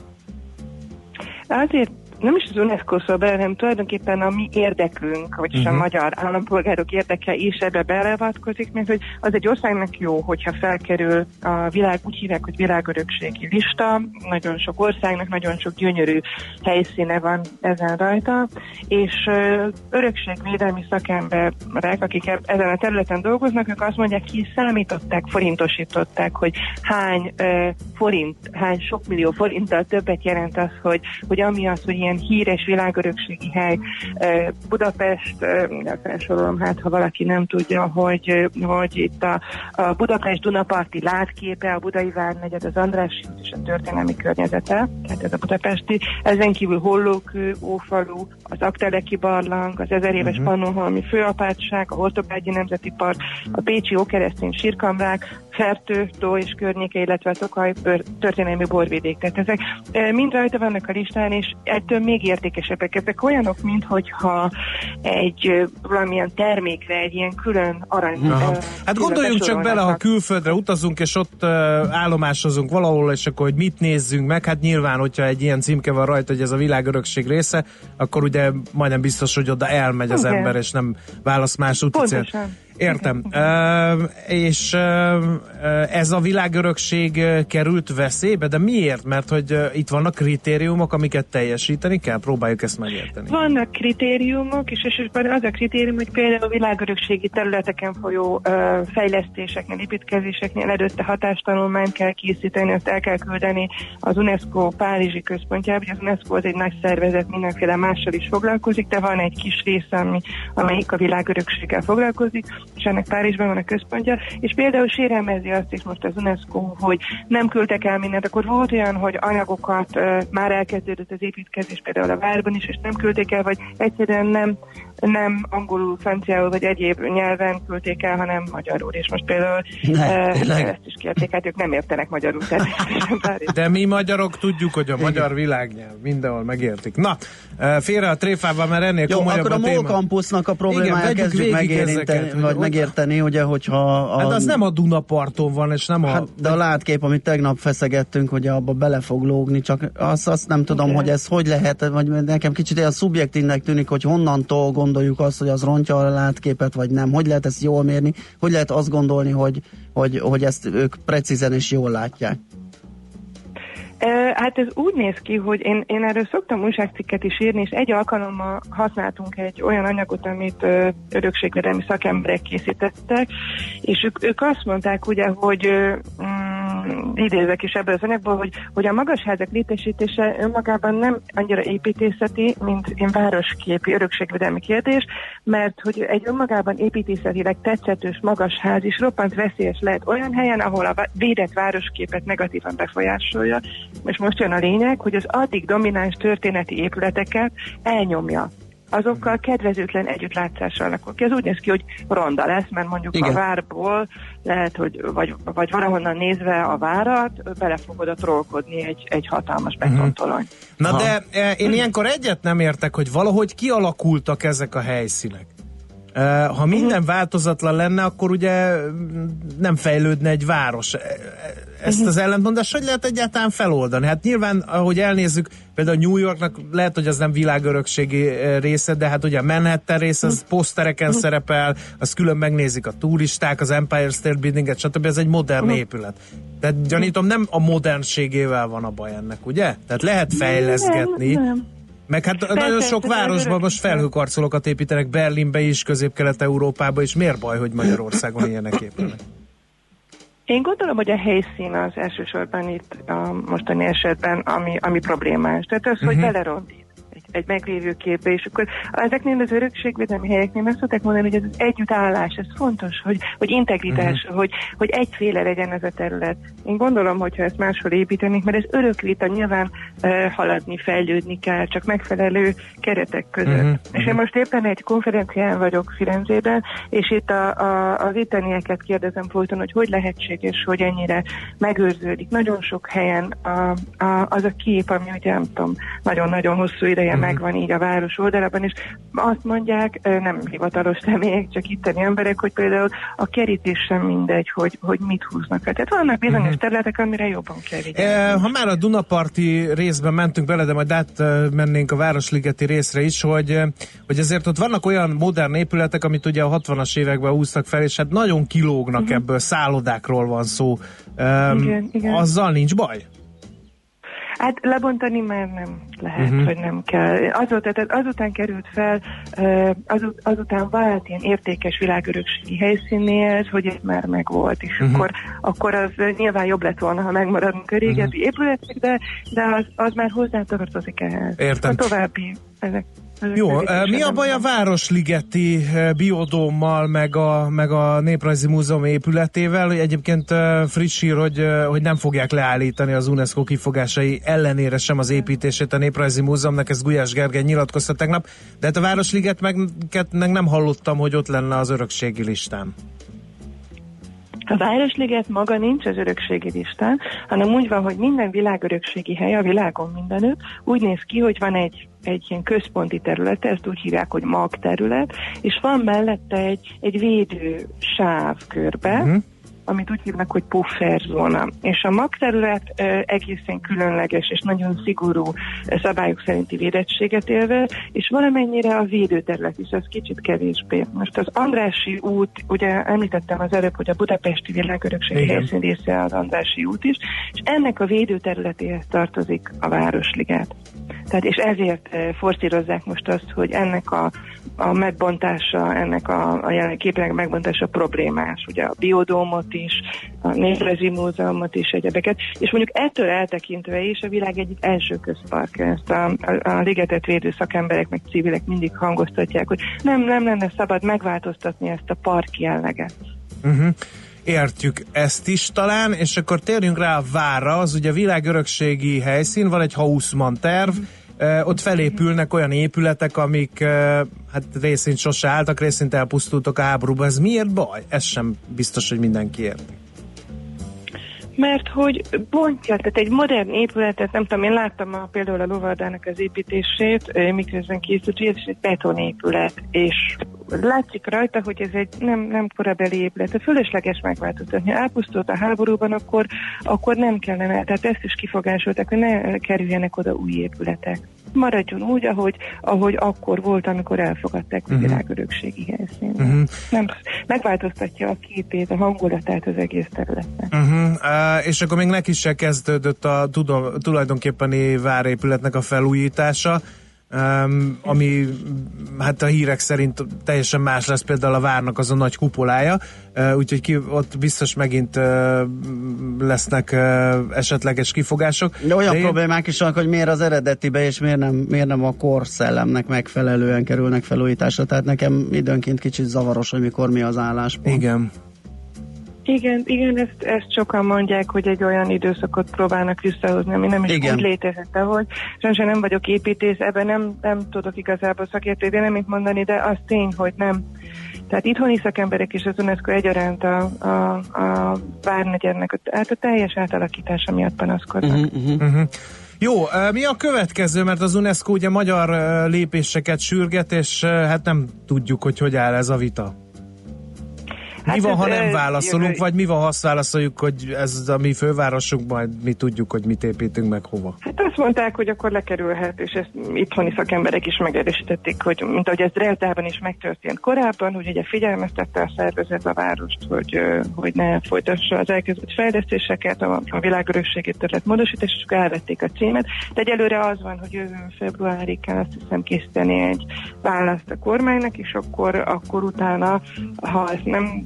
Azért nem is az UNESCO szól bele, hanem tulajdonképpen a mi érdekünk, vagyis uh-huh. a magyar állampolgárok érdeke is ebbe beleavatkozik, mert hogy az egy országnak jó, hogyha felkerül a világ, úgy hívják, hogy világörökségi lista, nagyon sok országnak nagyon sok gyönyörű helyszíne van ezen rajta, és ö, örökségvédelmi szakemberek, akik ezen a területen dolgoznak, ők azt mondják, ki számították, forintosították, hogy hány ö, forint, hány sok millió forinttal többet jelent az, hogy, hogy amiatt, hogy ilyen híres világörökségi hely Budapest, felsorolom, hát ha valaki nem tudja, hogy, hogy itt a, a Budapest Dunaparti látképe, a Budai Várnegyed, az András és a történelmi környezete, tehát ez a budapesti, ezen kívül Hollókő, Ófalu, az Akteleki barlang, az ezer éves uh-huh. Pannonhalmi főapátság, a Hortobágyi Nemzeti Park, a Pécsi Ókeresztény sírkamrák, Fertő, Tó és környéke, illetve a Tokaj történelmi borvidék. Tehát ezek ö, mind rajta vannak a listán, és ettől még értékesebbek. Ezek olyanok, mint hogyha egy ö, valamilyen termékre egy ilyen külön arany. Aha. Hát gondoljunk csak bele, ha külföldre utazunk, és ott uh, állomásozunk valahol, és akkor, hogy mit nézzünk meg, hát nyilván, hogyha egy ilyen címke van rajta, hogy ez a világörökség része, akkor ugye majdnem biztos, hogy oda elmegy az Igen. ember, és nem válasz más úti. Értem. Uh, és ez a világörökség került veszélybe, de miért? Mert hogy itt vannak kritériumok, amiket teljesíteni kell? Próbáljuk ezt megérteni. Vannak kritériumok, és elsősorban az a kritérium, hogy például világörökségi területeken folyó fejlesztéseknél, építkezéseknél előtte hatástanulmányt kell készíteni, azt el kell küldeni az UNESCO Párizsi központjába, hogy az UNESCO az egy nagy szervezet, mindenféle mással is foglalkozik, de van egy kis része, ami, amelyik a világörökséggel foglalkozik, és ennek Párizsban van a központja, és például sérelmezi azt is most az UNESCO, hogy nem küldtek el mindent, akkor volt olyan, hogy anyagokat már elkezdődött az építkezés például a várban is, és nem küldték el, vagy egyszerűen nem, nem angolul, franciául, vagy egyéb nyelven küldték el, hanem magyarul, és most például Ne, tényleg? ezt is kérték, hát ők nem értenek magyarul Párizs. De mi magyarok tudjuk, hogy a magyar világnyelv mindenhol megértik. Na, eh, félre a tréfával, mert ennél Jó, komolyabb akkor a a MOL téma. campusnak a problémáját vegyük kezdjük hogy vagy megérteni, ugye, hogyha... A, Hát az nem a Dunaparton van, és nem a... Hát, de a látkép, amit tegnap feszegettünk, hogy abba bele fog lógni, csak azt, azt nem tudom, Igen. hogy ez hogy lehet, vagy nekem kicsit ilyen szubjektívnek tűnik, hogy honnantól gondoljuk azt, hogy az rontja a látképet, vagy nem. Hogy lehet ezt jól mérni? Hogy lehet azt gondolni, hogy, hogy, hogy ezt ők precízen és jól látják? Hát ez úgy néz ki, hogy én, én erről szoktam újságcikket is írni, és egy alkalommal használtunk egy olyan anyagot, amit örökségvédelmi szakemberek készítettek, és ők, ők azt mondták ugye, hogy mm, idézek is ebből az anyagból, hogy, hogy a magasházak létesítése önmagában nem annyira építészeti, mint én városképi örökségvédelmi kérdés, mert hogy egy önmagában építészetileg tetszetős magasház is roppant veszélyes lehet olyan helyen, ahol a védett városképet negatívan befolyásolja, és most jön a lényeg, hogy az addig domináns történeti épületeket elnyomja azokkal kedvezőtlen együttlátszással alakul ki. Ez úgy néz ki, hogy ronda lesz, mert mondjuk Igen. a várból lehet, hogy vagy, vagy valahonnan nézve a várat, bele fog oda trollkodni egy, egy hatalmas betontolony. Na Ha. de eh, én ilyenkor egyet nem értek, hogy valahogy kialakultak ezek a helyszínek. Eh, Ha minden változatlan lenne, akkor ugye mm, nem fejlődne egy város. Ezt az ellentmondást hogy lehet egyáltalán feloldani? Hát nyilván, ahogy elnézzük, például New Yorknak lehet, hogy az nem világörökségi eh, része, de hát ugye a Manhattan része, az posztereken szerepel, az külön megnézik a turisták, az Empire State Building-et, stb. Ez egy modern épület. Tehát gyanítom, nem a modernségével van a baj ennek, ugye? Tehát lehet fejleszgetni. Nem, nem. Meg hát Persze, nagyon sok városban most felhőkarcolókat építenek, Berlinbe is, Közép-Kelet-Európába is. Miért baj, hogy Magyarországon ilyenek épülnek? Én gondolom, hogy a helyszín az elsősorban itt a mostani esetben, ami, ami problémás. Tehát az, hogy belerondít egy, meglévő képbe, és akkor ezeknél az örökségvédelmi helyeknél meg szokták mondani, hogy ez az együttállás, ez fontos, hogy, hogy integritás, hogy, hogy egyféle legyen ez a terület. Én gondolom, hogyha ezt máshol építenék, mert ez örök vita, nyilván uh, haladni, fejlődni kell, csak megfelelő keretek között. Mhm, És én most éppen egy konferencián vagyok Firenzében, és itt a, a, az ittenieket kérdezem folyton, hogy hogy lehetséges, hogy ennyire megőrződik. Nagyon sok helyen a, a, az a kép, ami ugye nem tudom, nagyon-nagyon hosszú ideje Mhm. Megvan így a város oldalában, és azt mondják, nem hivatalos személyek, csak itteni emberek, hogy például a kerítés sem mindegy, hogy, hogy mit húznak fel. Tehát vannak bizonyos Mhm. területek, amire jobban kell vigyázni. E, ha már a Dunaparti részben mentünk bele, de majd át e, mennénk a Városligeti részre is, hogy, e, hogy ezért ott vannak olyan modern épületek, amit ugye a 60-as években húztak fel, és hát nagyon kilógnak uh-huh. ebből, szállodákról van szó. Mhm. Igen, igen. Azzal nincs baj? Hát lebontani már nem lehet, uh-huh. hogy nem kell. Azóta, tehát azután került fel, azut, azután vált ilyen értékes világörökségi helyszínéhez, hogy ez már megvolt, és uh-huh. akkor, akkor az nyilván jobb lett volna, ha megmaradunk a régebbi uh-huh. épületek, de, de az, az már hozzátartozik ehhez. Értem. A további ezek. Jó, mi a baj a Városligeti biodómmal, meg a, meg a Néprajzi Múzeum épületével? Egyébként friss hír, hogy, hogy nem fogják leállítani az UNESCO kifogásai ellenére sem az építését a Néprajzi Múzeumnak, ezt Gulyás Gergely nyilatkozta tegnap, de hát a Városliget meg, meg nem hallottam, hogy ott lenne az örökségi listán. A Városliget maga nincs az örökségi listán, hanem úgy van, hogy minden világörökségi hely a világon mindenütt. Úgy néz ki, hogy van egy egy ilyen központi terület, ezt úgy hívják, hogy mag terület, és van mellette egy, egy védő sáv körbe, uh-huh amit úgy hívnak, hogy pufferzóna. És a magterület e, egészen különleges és nagyon szigorú szabályok szerinti védettséget élve, és valamennyire a védőterület is, ez kicsit kevésbé. Most az Andrási út, ugye említettem az előbb, hogy a budapesti világörökség helyszín része az Andrási út is, és ennek a védőterületéhez tartozik a Városliget. Tehát és ezért forszírozzák most azt, hogy ennek a, a megbontása, ennek a, a képének megbontása problémás. Ugye a biodómot is, a Néprezi Múzeumot is, egyebeket. És mondjuk ettől eltekintve is a világ egyik első közpark. Ezt a, a, a ligetet védő szakemberek, meg civilek mindig hangoztatják, hogy nem, nem lenne szabad megváltoztatni ezt a park jelleget. Uh-huh értjük ezt is talán, és akkor térjünk rá a várra, az ugye világörökségi helyszín, van egy Hausmann terv, ott felépülnek olyan épületek, amik hát részint sose álltak, részint elpusztultak a háborúban. Ez miért baj? Ez sem biztos, hogy mindenki érti mert hogy bontja, tehát egy modern épületet, nem tudom, én láttam a, például a lovardának az építését, miközben készült, hogy ez egy betonépület, és látszik rajta, hogy ez egy nem, nem korabeli épület, a fölösleges megváltoztatni. Ha elpusztult a háborúban, akkor, akkor nem kellene, tehát ezt is kifogásolták, hogy ne kerüljenek oda új épületek. Maradjon úgy, ahogy, ahogy akkor volt, amikor elfogadták uh-huh. a mhm. világörökségi helyszínt. Uh-huh. Nem, megváltoztatja a képét, a hangulatát az egész területnek. Uh-huh. Uh, és akkor még neki se kezdődött a tudom, tulajdonképpeni várépületnek a felújítása. Um, ami hát a hírek szerint teljesen más lesz például a várnak az a nagy kupolája, uh, úgyhogy ki, ott biztos megint uh, lesznek uh, esetleges kifogások. De olyan De problémák is vannak, hogy miért az eredetibe és miért nem, miért nem a korszellemnek megfelelően kerülnek felújításra, tehát nekem időnként kicsit zavaros, hogy mikor mi az álláspont. Igen. Igen, igen ezt, ezt sokan mondják, hogy egy olyan időszakot próbálnak visszahozni, ami nem is igen. úgy létezett, ahogy. Sajnos nem vagyok építész, ebben nem, nem tudok igazából szakértői mit mondani, de az tény, hogy nem. Tehát itthoni szakemberek is az UNESCO egyaránt a, a, a Várnegyednek, hát a teljes átalakítása miatt panaszkodnak. Uh-huh, uh-huh. Uh-huh. Jó, mi a következő, mert az UNESCO ugye magyar lépéseket sürget, és hát nem tudjuk, hogy hogy áll ez a vita. Hát mi van, ha nem válaszolunk, jövő... vagy mi van, ha azt válaszoljuk, hogy ez a mi fővárosunk, majd mi tudjuk, hogy mit építünk meg hova? Hát azt mondták, hogy akkor lekerülhet, és ezt itthoni szakemberek is megerősítették, hogy mint ahogy ez Dresdában is megtörtént korábban, hogy ugye figyelmeztette a szervezet a várost, hogy, hogy ne folytassa az elkezdett fejlesztéseket, a, a világörökségi terület módosítás, és elvették a címet. De egyelőre az van, hogy jövő februárig kell azt hiszem készíteni egy választ a kormánynak, és akkor, akkor utána, ha ezt nem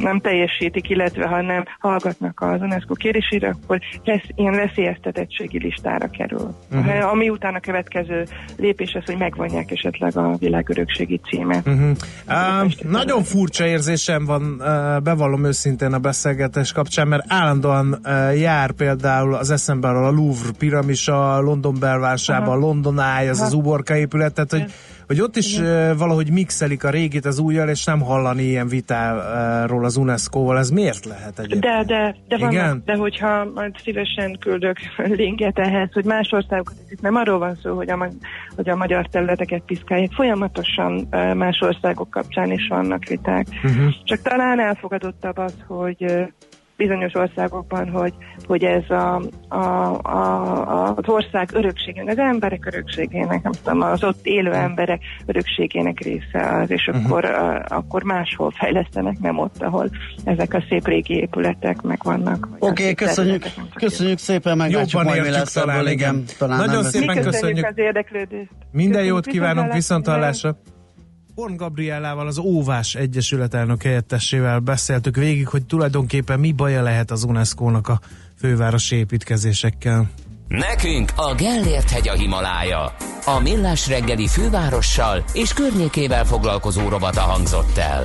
nem teljesítik, illetve ha nem hallgatnak az UNESCO kérésére, akkor lesz, ilyen veszélyeztetettségi listára kerül. Uh-huh. Ami után a következő lépés az, hogy megvonják esetleg a világörökségi címet. Uh-huh. Uh, nagyon furcsa érzésem van, uh, bevallom őszintén a beszélgetés kapcsán, mert állandóan uh, jár például az eszembe a Louvre piramisa, London belvársába, London Eye, az Aha. az uborka épület, tehát hogy hogy ott is Igen. valahogy mixelik a régit az újjal, és nem hallani ilyen vitáról az UNESCO-val. Ez miért lehet egyébként? De, de, de, van, Igen? de hogyha majd szívesen küldök linket ehhez, hogy más országokat, itt nem arról van szó, hogy a, hogy a magyar területeket piszkálják, folyamatosan más országok kapcsán is vannak viták. Uh-huh. Csak talán elfogadottabb az, hogy bizonyos országokban, hogy, hogy ez a, a, a, az ország örökségének, az emberek örökségének, nem tudom, az ott élő emberek örökségének része az, és uh-huh. akkor, a, akkor máshol fejlesztenek, nem ott, ahol ezek a szép régi épületek meg vannak. Oké, okay, köszönjük, köszönjük szépen, meglátjuk majd, mi lesz talán, ebből, igen. Talán Nagyon szépen köszönjük. az érdeklődést. Minden jót kívánunk, viszontalásra. Horn Gabriellával, az Óvás Egyesület elnök helyettesével beszéltük végig, hogy tulajdonképpen mi baja lehet az UNESCO-nak a fővárosi építkezésekkel. Nekünk a Gellért hegy a Himalája. A Millás reggeli fővárossal és környékével foglalkozó robata hangzott el.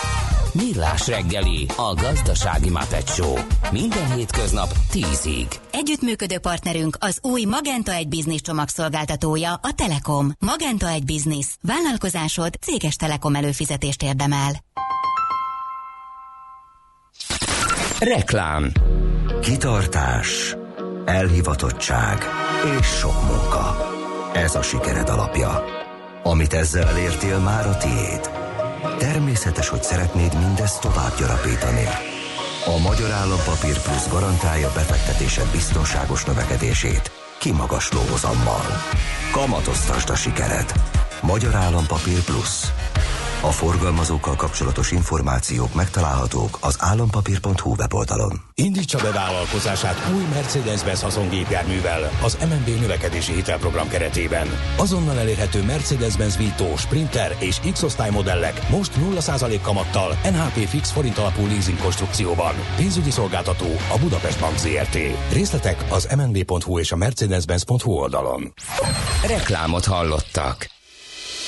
Millás reggeli, a gazdasági Muppet Show. Minden hétköznap 10-ig. Együttműködő partnerünk az új Magenta egy Business csomagszolgáltatója, a Telekom. Magenta egy Business. Vállalkozásod céges Telekom előfizetést érdemel. Reklám. Kitartás, elhivatottság és sok munka. Ez a sikered alapja. Amit ezzel elértél, már a tiéd. Természetes, hogy szeretnéd mindezt tovább gyarapítani. A Magyar Állampapír Plusz garantálja befektetésed biztonságos növekedését kimagasló hozammal. Kamatoztasd a sikered. Magyar Állampapír Plusz. A forgalmazókkal kapcsolatos információk megtalálhatók az állampapír.hu weboldalon. Indítsa be vállalkozását új Mercedes-Benz haszongépjárművel az MNB növekedési hitelprogram keretében. Azonnal elérhető Mercedes-Benz Vito, Sprinter és X-osztály modellek most 0% kamattal NHP fix forint alapú leasing konstrukcióban. Pénzügyi szolgáltató a Budapest Bank ZRT. Részletek az mnb.hu és a mercedes-benz.hu oldalon. Reklámot hallottak.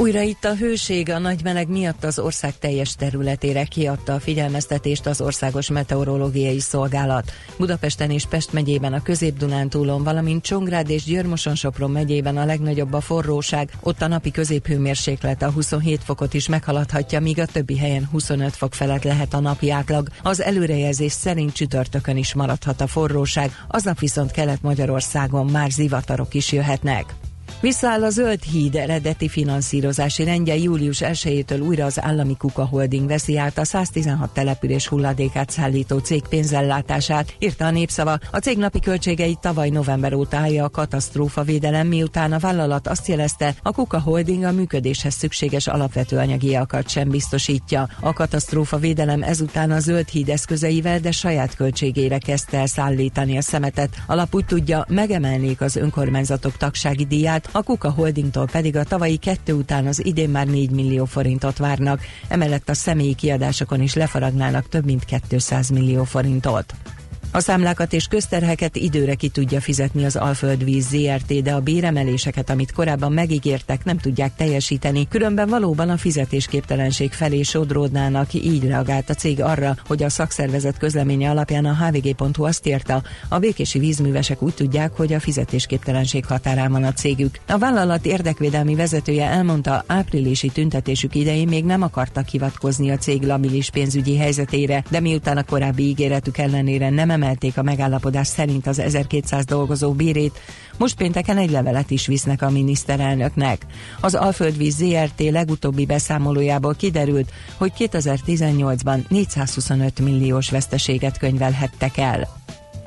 Újra itt a hőség a nagy meleg miatt az ország teljes területére kiadta a figyelmeztetést az Országos Meteorológiai Szolgálat. Budapesten és Pest megyében a Közép-Dunántúlon, valamint Csongrád és Győrmoson-Sopron megyében a legnagyobb a forróság, ott a napi középhőmérséklet a 27 fokot is meghaladhatja, míg a többi helyen 25 fok felett lehet a napi átlag. Az előrejelzés szerint csütörtökön is maradhat a forróság, aznap viszont Kelet-Magyarországon már zivatarok is jöhetnek. Visszaáll a Zöld Híd eredeti finanszírozási rendje július 1-től újra az állami Kuka Holding veszi át a 116 település hulladékát szállító cég pénzellátását, írta a népszava. A cég napi költségeit tavaly november óta állja a katasztrófa védelem, miután a vállalat azt jelezte, a Kuka Holding a működéshez szükséges alapvető anyagiakat sem biztosítja. A katasztrófa védelem ezután a Zöld Híd eszközeivel, de saját költségére kezdte el szállítani a szemetet. Alap úgy tudja, megemelnék az önkormányzatok tagsági díját, a Kuka Holdingtól pedig a tavalyi kettő után az idén már 4 millió forintot várnak, emellett a személyi kiadásokon is lefaragnának több mint 200 millió forintot. A számlákat és közterheket időre ki tudja fizetni az Alföldvíz ZRT, de a béremeléseket, amit korábban megígértek, nem tudják teljesíteni. Különben valóban a fizetésképtelenség felé sodródnának, így reagált a cég arra, hogy a szakszervezet közleménye alapján a hvg.hu azt írta, a békési vízművesek úgy tudják, hogy a fizetésképtelenség határán van a cégük. A vállalat érdekvédelmi vezetője elmondta, áprilisi tüntetésük idején még nem akartak hivatkozni a cég labilis pénzügyi helyzetére, de miután a korábbi ígéretük ellenére nem emelték a megállapodás szerint az 1200 dolgozó bérét, most pénteken egy levelet is visznek a miniszterelnöknek. Az Alföldvíz ZRT legutóbbi beszámolójából kiderült, hogy 2018-ban 425 milliós veszteséget könyvelhettek el.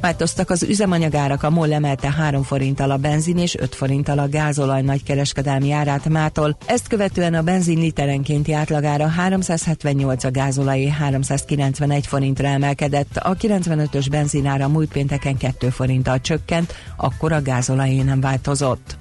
Változtak az üzemanyagárak, a MOL emelte 3 forinttal a benzin és 5 forinttal a gázolaj nagykereskedelmi árát mától. Ezt követően a benzin literenkénti átlagára 378, a gázolajé 391 forintra emelkedett, a 95-ös benzinára múlt pénteken 2 forinttal csökkent, akkor a gázolajé nem változott.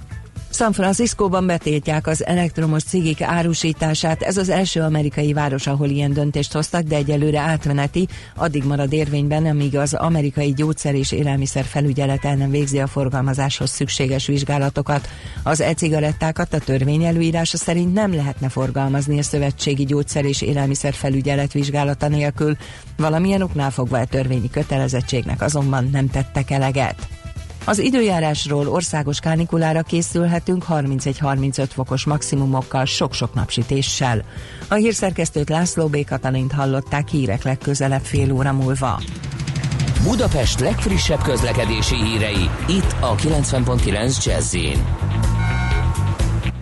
San Franciscóban betiltják az elektromos cigik árusítását. Ez az első amerikai város, ahol ilyen döntést hoztak, de egyelőre átmeneti, addig marad érvényben, amíg az amerikai gyógyszer és élelmiszer felügyelet el nem végzi a forgalmazáshoz szükséges vizsgálatokat. Az e-cigarettákat a törvény előírása szerint nem lehetne forgalmazni a szövetségi gyógyszer és élelmiszer felügyelet vizsgálata nélkül. Valamilyen oknál fogva a törvényi kötelezettségnek azonban nem tettek eleget. Az időjárásról országos kánikulára készülhetünk 31-35 fokos maximumokkal, sok-sok napsütéssel. A hírszerkesztőt László B. Katalint hallották hírek legközelebb fél óra múlva. Budapest legfrissebb közlekedési hírei, itt a 90.9 jazz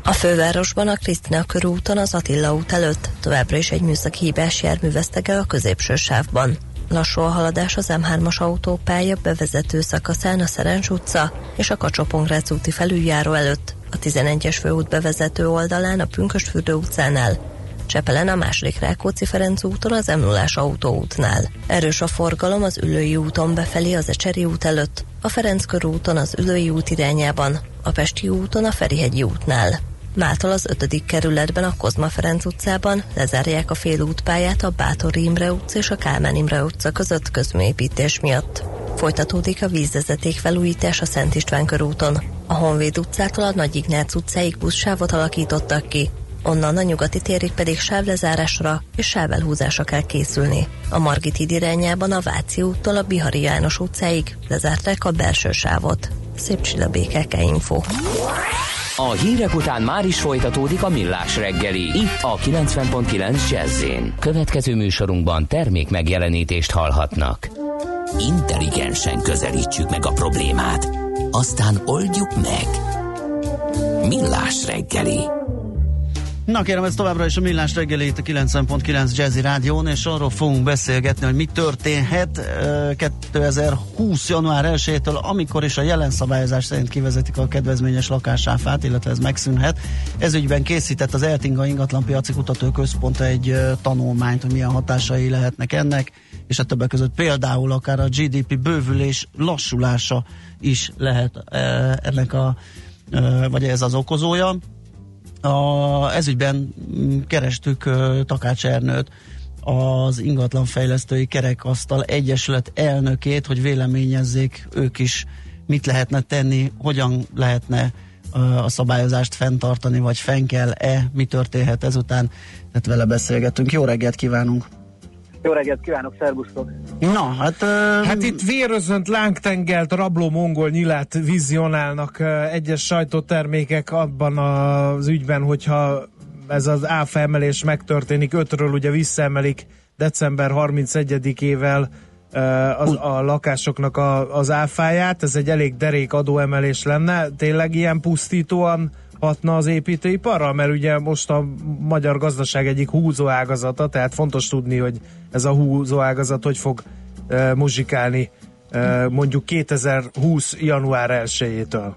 A fővárosban a Krisztina körúton az Attila út előtt továbbra is egy műszaki hibás jármű vesztege a középső sávban. Lassú a haladás az M3-as autópálya bevezető szakaszán a Szerencs utca és a kacsó úti felüljáró előtt, a 11-es főút bevezető oldalán a Pünkösfürdő utcánál, Csepelen a második Rákóczi Ferenc úton az m 0 autóútnál. Erős a forgalom az Ülői úton befelé az Ecseri út előtt, a Ferenc körúton az Ülői út irányában, a Pesti úton a Ferihegyi útnál. Mától az 5. kerületben a Kozma Ferenc utcában lezárják a félútpályát a Bátor Imre utca és a Kálmán Imre utca között közműépítés miatt. Folytatódik a vízvezeték felújítás a Szent István körúton. A Honvéd utcától a Nagy Ignác utcáig buszsávot alakítottak ki, onnan a nyugati térig pedig sávlezárásra és sávelhúzásra kell készülni. A Margit híd irányában a Váci úttól a Bihari János utcáig lezárták a belső sávot. Szép csilla BKK Info. A hírek után már is folytatódik a millás reggeli, itt a 90.9 jazz Következő műsorunkban termék megjelenítést hallhatnak. Intelligensen közelítsük meg a problémát, aztán oldjuk meg. Millás reggeli. Na kérem, ez továbbra is a Millás reggeli itt a 90.9 Jazzy Rádión, és arról fogunk beszélgetni, hogy mi történhet 2020. január 1-től, amikor is a jelen szabályozás szerint kivezetik a kedvezményes lakásáfát, illetve ez megszűnhet. Ez ügyben készített az Eltinga Ingatlan Piaci Kutatóközpont egy tanulmányt, hogy milyen hatásai lehetnek ennek, és a többek között például akár a GDP bővülés lassulása is lehet ennek a vagy ez az okozója a, ezügyben mm, kerestük uh, Takács Ernőt, az ingatlanfejlesztői kerekasztal egyesület elnökét, hogy véleményezzék ők is, mit lehetne tenni, hogyan lehetne a szabályozást fenntartani, vagy fenn kell-e, mi történhet ezután. Tehát vele beszélgetünk. Jó reggelt kívánunk! Jó reggelt kívánok, szervusztok! Na, hát... Uh, hát itt vérözönt, lángtengelt, rabló mongol nyilát vizionálnak uh, egyes sajtótermékek abban az ügyben, hogyha ez az áfa emelés megtörténik, ötről ugye visszaemelik december 31-ével uh, az, a lakásoknak a, az áfáját, ez egy elég derék adóemelés lenne, tényleg ilyen pusztítóan hatna az építőiparra? Mert ugye most a magyar gazdaság egyik húzóágazata, tehát fontos tudni, hogy ez a húzóágazat hogy fog uh, muzsikálni uh, mondjuk 2020. január 1-től.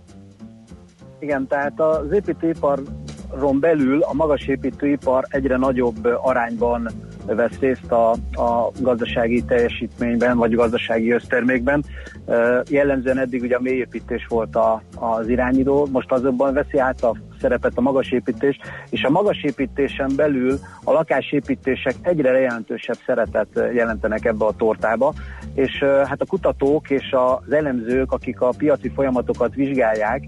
Igen, tehát az építőiparon belül a magas építőipar egyre nagyobb arányban vesz részt a, a gazdasági teljesítményben, vagy gazdasági össztermékben. Jellemzően eddig ugye a mélyépítés volt a, az irányító, most azonban veszi át a szerepet a magasépítés, és a magasépítésen belül a lakásépítések egyre jelentősebb szerepet jelentenek ebbe a tortába, és hát a kutatók és az elemzők, akik a piaci folyamatokat vizsgálják,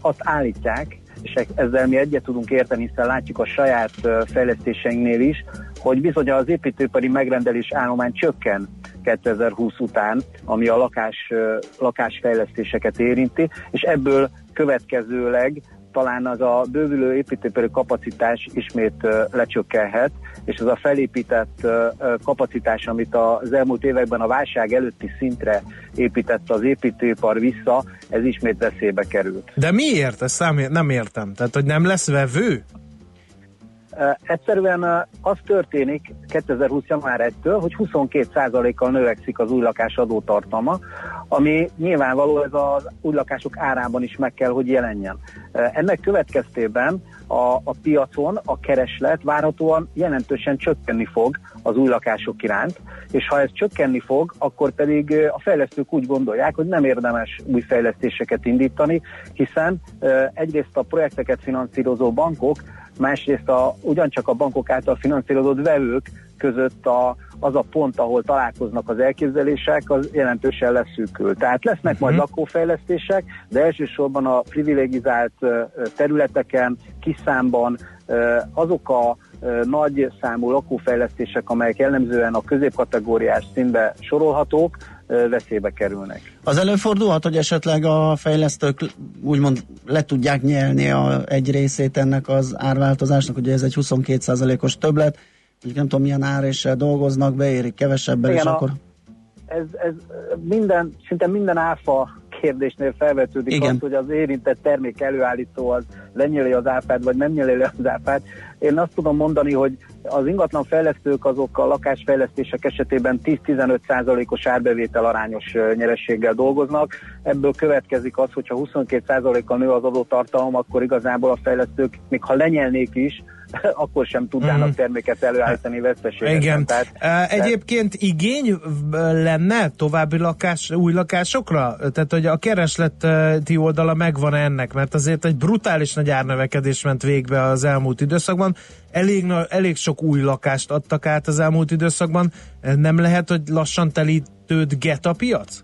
azt állítják, és ezzel mi egyet tudunk érteni, hiszen látjuk a saját fejlesztéseinknél is, hogy bizony az építőipari megrendelés állomány csökken 2020 után, ami a lakás, lakásfejlesztéseket érinti, és ebből következőleg talán az a bővülő építőipari kapacitás ismét lecsökkenhet, és ez a felépített kapacitás, amit az elmúlt években a válság előtti szintre épített az építőipar vissza, ez ismét veszélybe került. De miért? Ezt nem értem. Tehát, hogy nem lesz vevő? Egyszerűen az történik 2020. január 1-től, hogy 22%-kal növekszik az új lakás adótartalma, ami nyilvánvaló ez az új lakások árában is meg kell, hogy jelenjen. Ennek következtében a, a piacon a kereslet várhatóan jelentősen csökkenni fog az új lakások iránt, és ha ez csökkenni fog, akkor pedig a fejlesztők úgy gondolják, hogy nem érdemes új fejlesztéseket indítani, hiszen egyrészt a projekteket finanszírozó bankok, másrészt a, ugyancsak a bankok által finanszírozott vevők között a, az a pont, ahol találkoznak az elképzelések, az jelentősen leszűkül. Tehát lesznek uh-huh. majd lakófejlesztések, de elsősorban a privilegizált területeken, kiszámban azok a nagy számú lakófejlesztések, amelyek jellemzően a középkategóriás színbe sorolhatók, veszélybe kerülnek. Az előfordulhat, hogy esetleg a fejlesztők úgymond le tudják nyelni a, egy részét ennek az árváltozásnak, ugye ez egy 22%-os többlet, hogy nem tudom milyen áréssel dolgoznak, beérik kevesebben, Igen, és a- akkor... ez, ez minden, szinte minden áfa kérdésnél felvetődik Igen. az, hogy az érintett termék előállító az lenyeli az áfát, vagy nem nyeli le az áfát. Én azt tudom mondani, hogy az ingatlan fejlesztők azok a lakásfejlesztések esetében 10-15 százalékos árbevétel arányos nyerességgel dolgoznak. Ebből következik az, hogyha 22 százalékkal nő az adótartalom, akkor igazából a fejlesztők, még ha lenyelnék is, akkor sem tudnának Mhm. terméket előállítani veszteségesen. Igen. Tehát, Tehát, Egyébként igény ö, lenne további lakás, új lakásokra? Tehát, hogy a keresleti oldala megvan ennek, mert azért egy brutális nagy árnövekedés ment végbe az elmúlt időszakban. Elég, elég sok új lakást adtak át az elmúlt időszakban. Nem lehet, hogy lassan telítődget a piac?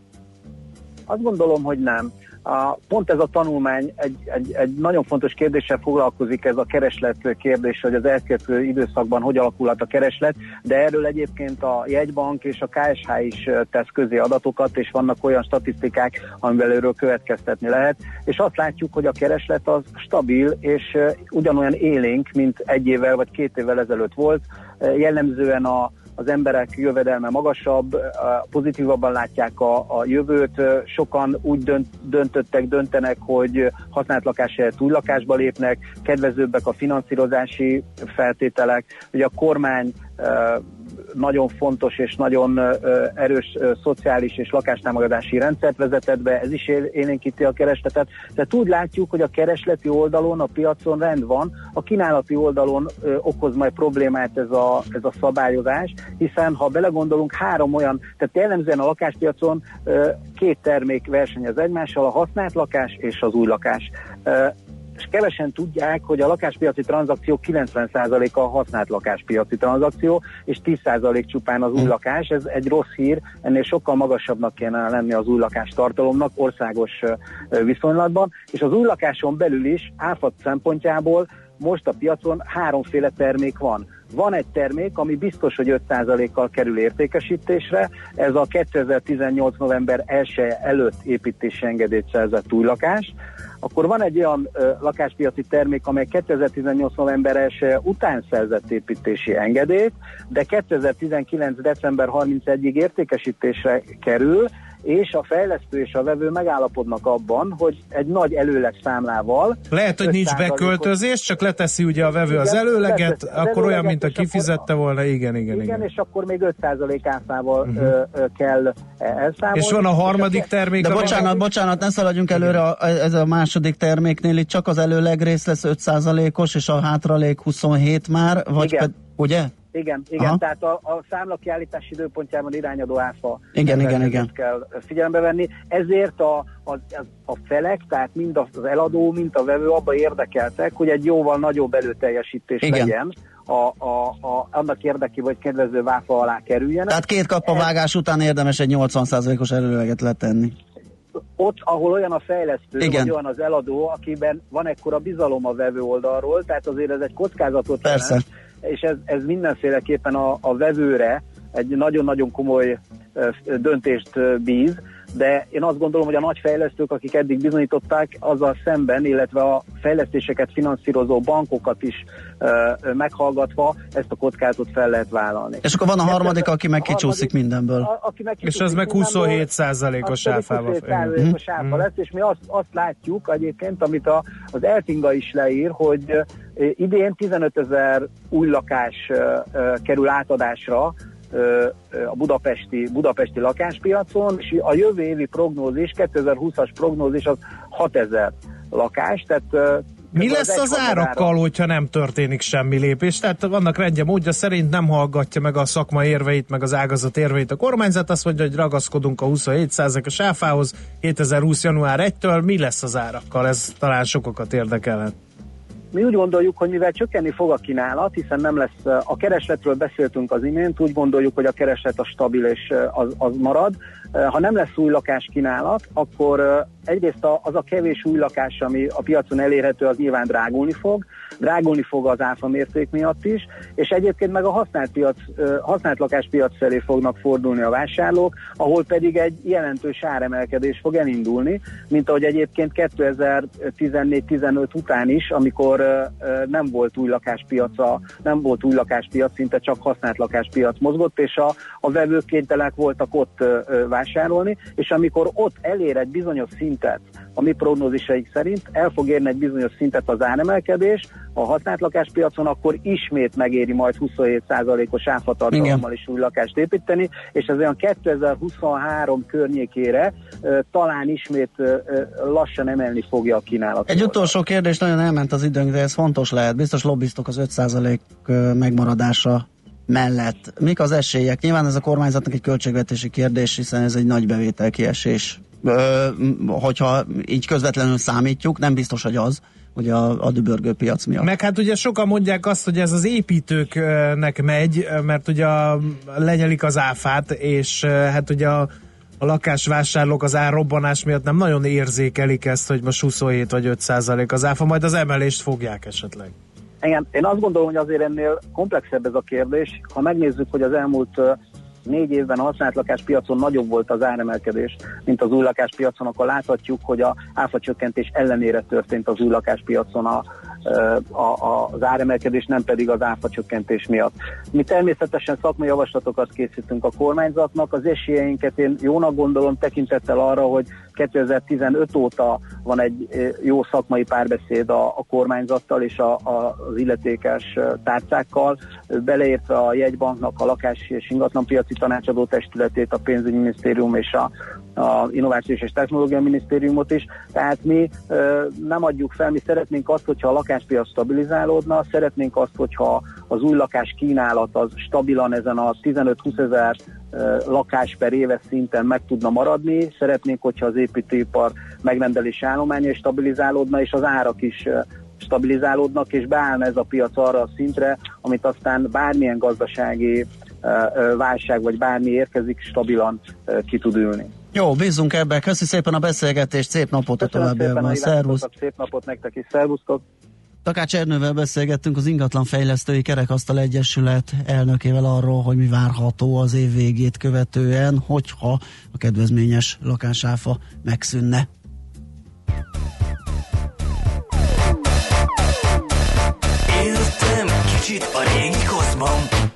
Azt gondolom, hogy nem. A, pont ez a tanulmány egy, egy, egy nagyon fontos kérdéssel foglalkozik, ez a kereslet kérdés, hogy az elkövetkező időszakban hogy alakulhat a kereslet, de erről egyébként a jegybank és a KSH is tesz közé adatokat, és vannak olyan statisztikák, amivel erről következtetni lehet, és azt látjuk, hogy a kereslet az stabil, és ugyanolyan élénk, mint egy évvel vagy két évvel ezelőtt volt, jellemzően a az emberek jövedelme magasabb, pozitívabban látják a, a jövőt, sokan úgy dönt, döntöttek, döntenek, hogy használt lakás helyett új lakásba lépnek, kedvezőbbek a finanszírozási feltételek, ugye a kormány nagyon fontos és nagyon erős szociális és lakástámogatási rendszert vezetett be, ez is él- élénkíti a keresletet. Tehát úgy látjuk, hogy a keresleti oldalon, a piacon rend van, a kínálati oldalon okoz majd problémát ez a, ez a szabályozás, hiszen ha belegondolunk, három olyan, tehát jellemzően a lakáspiacon két termék versenyez egymással, a használt lakás és az új lakás. És kevesen tudják, hogy a lakáspiaci tranzakció 90%-a a használt lakáspiaci tranzakció, és 10% csupán az új lakás. Ez egy rossz hír, ennél sokkal magasabbnak kéne lenni az új lakás tartalomnak országos viszonylatban, és az új lakáson belül is áfat szempontjából most a piacon háromféle termék van. Van egy termék, ami biztos, hogy 5%-kal kerül értékesítésre, ez a 2018. november 1 előtt építési engedélyt szerzett új lakás. Akkor van egy olyan ö, lakáspiaci termék, amely 2018. november 1 után szerzett építési engedélyt, de 2019. december 31-ig értékesítésre kerül, és a fejlesztő és a vevő megállapodnak abban, hogy egy nagy előleg számlával Lehet, hogy nincs 5%-ot beköltözés, csak leteszi ugye a vevő az előleget, leteszi az akkor olyan, előleget, mint a és akkor- kifizette volna, igen, igen, Igen, igen. és akkor még 5% áfával uh-huh. kell elszámolni. És van a harmadik termék, De bocsánat, bocsánat, ne szaladjunk előre, a- ez a második terméknél itt csak az előleg rész lesz 5%-os, és a hátralék 27 már, vagy Igen. ped, ugye? Igen, igen, Aha. tehát a, a számla kiállítási időpontjában irányadó áfa Igen, igen, igen. kell figyelembe venni. Ezért a, a, a felek, tehát mind az eladó, mind a vevő abba érdekeltek, hogy egy jóval nagyobb előteljesítés Igen. legyen a, a, a, annak érdekében, hogy kedvező váfa alá kerüljenek. Tehát két kapavágás után érdemes egy 80%-os előleget letenni. ott, ahol olyan a fejlesztő, Igen. vagy olyan az eladó, akiben van ekkora bizalom a vevő oldalról, tehát azért ez egy kockázatot Persze. jelent, és ez, ez mindenféleképpen a, a vevőre egy nagyon-nagyon komoly döntést bíz, de én azt gondolom, hogy a nagy fejlesztők, akik eddig bizonyították, azzal szemben, illetve a fejlesztéseket finanszírozó bankokat is ö, ö, meghallgatva ezt a kockázatot fel lehet vállalni. És akkor van a harmadik, aki meg A harmadik- kicsúszik mindenből. a- aki meg És az meg mindenből, 27 százalékos áfával. 27 százalékos áfa lesz, és mi azt, azt látjuk egyébként, amit a, az Eltinga is leír, hogy idén 15 ezer új lakás ö, ö, kerül átadásra a budapesti, budapesti lakáspiacon, és a jövő évi prognózis, 2020-as prognózis az 6 ezer lakás, tehát Mi lesz az árakkal, hogyha nem történik semmi lépés? Tehát vannak rendje módja szerint nem hallgatja meg a szakma érveit, meg az ágazat érveit a kormányzat, azt mondja, hogy ragaszkodunk a 27%-os áfához 2020. január 1-től. Mi lesz az árakkal? Ez talán sokakat érdekelhet. Mi úgy gondoljuk, hogy mivel csökkenni fog a kínálat, hiszen nem lesz, a keresletről beszéltünk az imént, úgy gondoljuk, hogy a kereslet a stabil és az, az marad. Ha nem lesz új lakás kínálat, akkor egyrészt az a kevés új lakás, ami a piacon elérhető, az nyilván drágulni fog. Drágulni fog az áfa mérték miatt is, és egyébként meg a használt, piac, használt lakáspiac felé fognak fordulni a vásárlók, ahol pedig egy jelentős áremelkedés fog elindulni, mint ahogy egyébként 2014-15 után is, amikor nem volt új lakáspiaca, nem volt új lakáspiac, szinte csak használt lakáspiac mozgott, és a, a vevők kénytelenek voltak ott vásárolni, és amikor ott elér egy bizonyos szintet, a mi prognózisaik szerint el fog érni egy bizonyos szintet az áremelkedés a használt lakáspiacon, akkor ismét megéri majd 27%-os áfatartalommal is új lakást építeni, és ez olyan 2023 környékére talán ismét lassan emelni fogja a kínálatot. Egy utolsó kérdés, nagyon elment az időnk, de ez fontos lehet. Biztos lobbiztok az 5% ö, megmaradása mellett. Mik az esélyek? Nyilván ez a kormányzatnak egy költségvetési kérdés, hiszen ez egy nagy bevételkiesés. Ö, m- hogyha így közvetlenül számítjuk, nem biztos, hogy az, hogy a, a dübörgő piac miatt. Meg hát ugye sokan mondják azt, hogy ez az építőknek megy, mert ugye lenyelik az áfát, és hát ugye a, a lakásvásárlók az árrobbanás miatt nem nagyon érzékelik ezt, hogy most 27 vagy 5 százalék az áfa, majd az emelést fogják esetleg. Igen, én azt gondolom, hogy azért ennél komplexebb ez a kérdés. Ha megnézzük, hogy az elmúlt négy évben a használt lakáspiacon nagyobb volt az áremelkedés, mint az új lakáspiacon, akkor láthatjuk, hogy a áfa csökkentés ellenére történt az új lakáspiacon a, az áremelkedés, nem pedig az áfa csökkentés miatt. Mi természetesen szakmai javaslatokat készítünk a kormányzatnak, az esélyeinket én jónak gondolom tekintettel arra, hogy 2015 óta van egy ö, jó szakmai párbeszéd a, a kormányzattal és a, a, az illetékes ö, tárcákkal, beleértve a jegybanknak, a lakási és ingatlanpiaci tanácsadó testületét, a pénzügyminisztérium és a, a Innovációs és Technológia Minisztériumot is. Tehát mi nem adjuk fel, mi szeretnénk azt, hogyha a lakáspiac stabilizálódna, szeretnénk azt, hogyha az új lakás kínálat az stabilan ezen a 15-20 ezer lakás per éves szinten meg tudna maradni. Szeretnénk, hogyha az építőipar megrendelési állománya stabilizálódna, és az árak is stabilizálódnak, és beállna ez a piac arra a szintre, amit aztán bármilyen gazdasági válság, vagy bármi érkezik, stabilan ki tud ülni. Jó, bízunk ebbe. Köszi szépen a beszélgetést, szép napot a továbbiakban. Szervusz! szép napot nektek is, szervusztok! Takács Ernővel beszélgettünk az ingatlanfejlesztői kerekasztal egyesület elnökével arról, hogy mi várható az év végét követően, hogyha a kedvezményes lakásáfa megszűnne. Éltem kicsit a régi koszban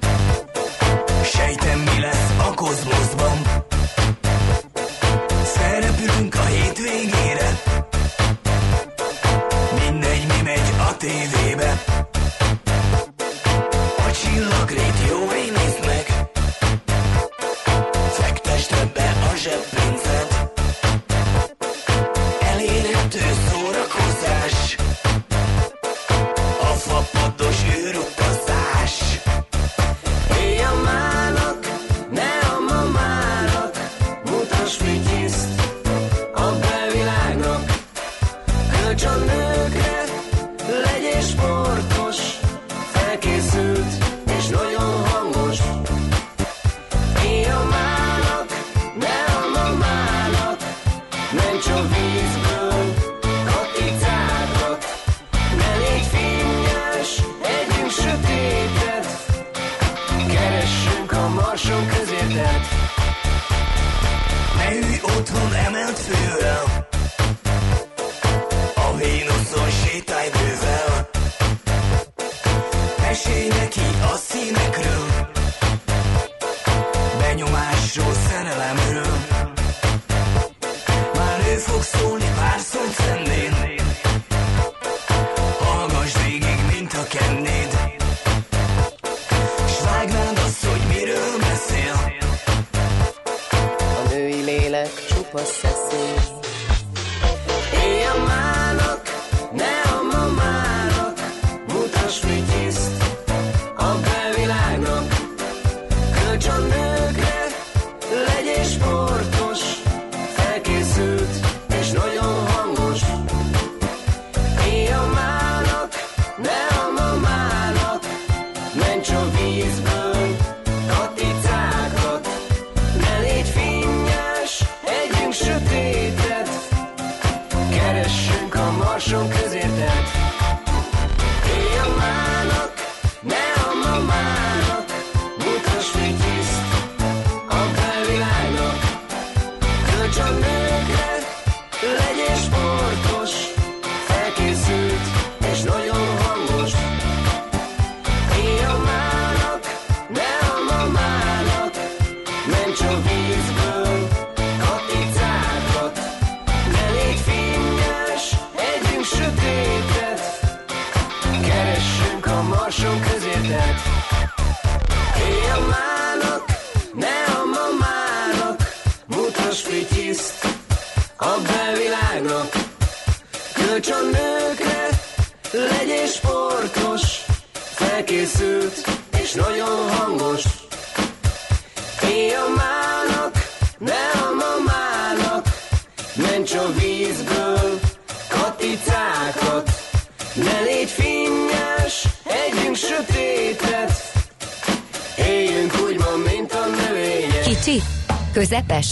Sejtem mi lesz a kozmoszban tévébe. A csillagrét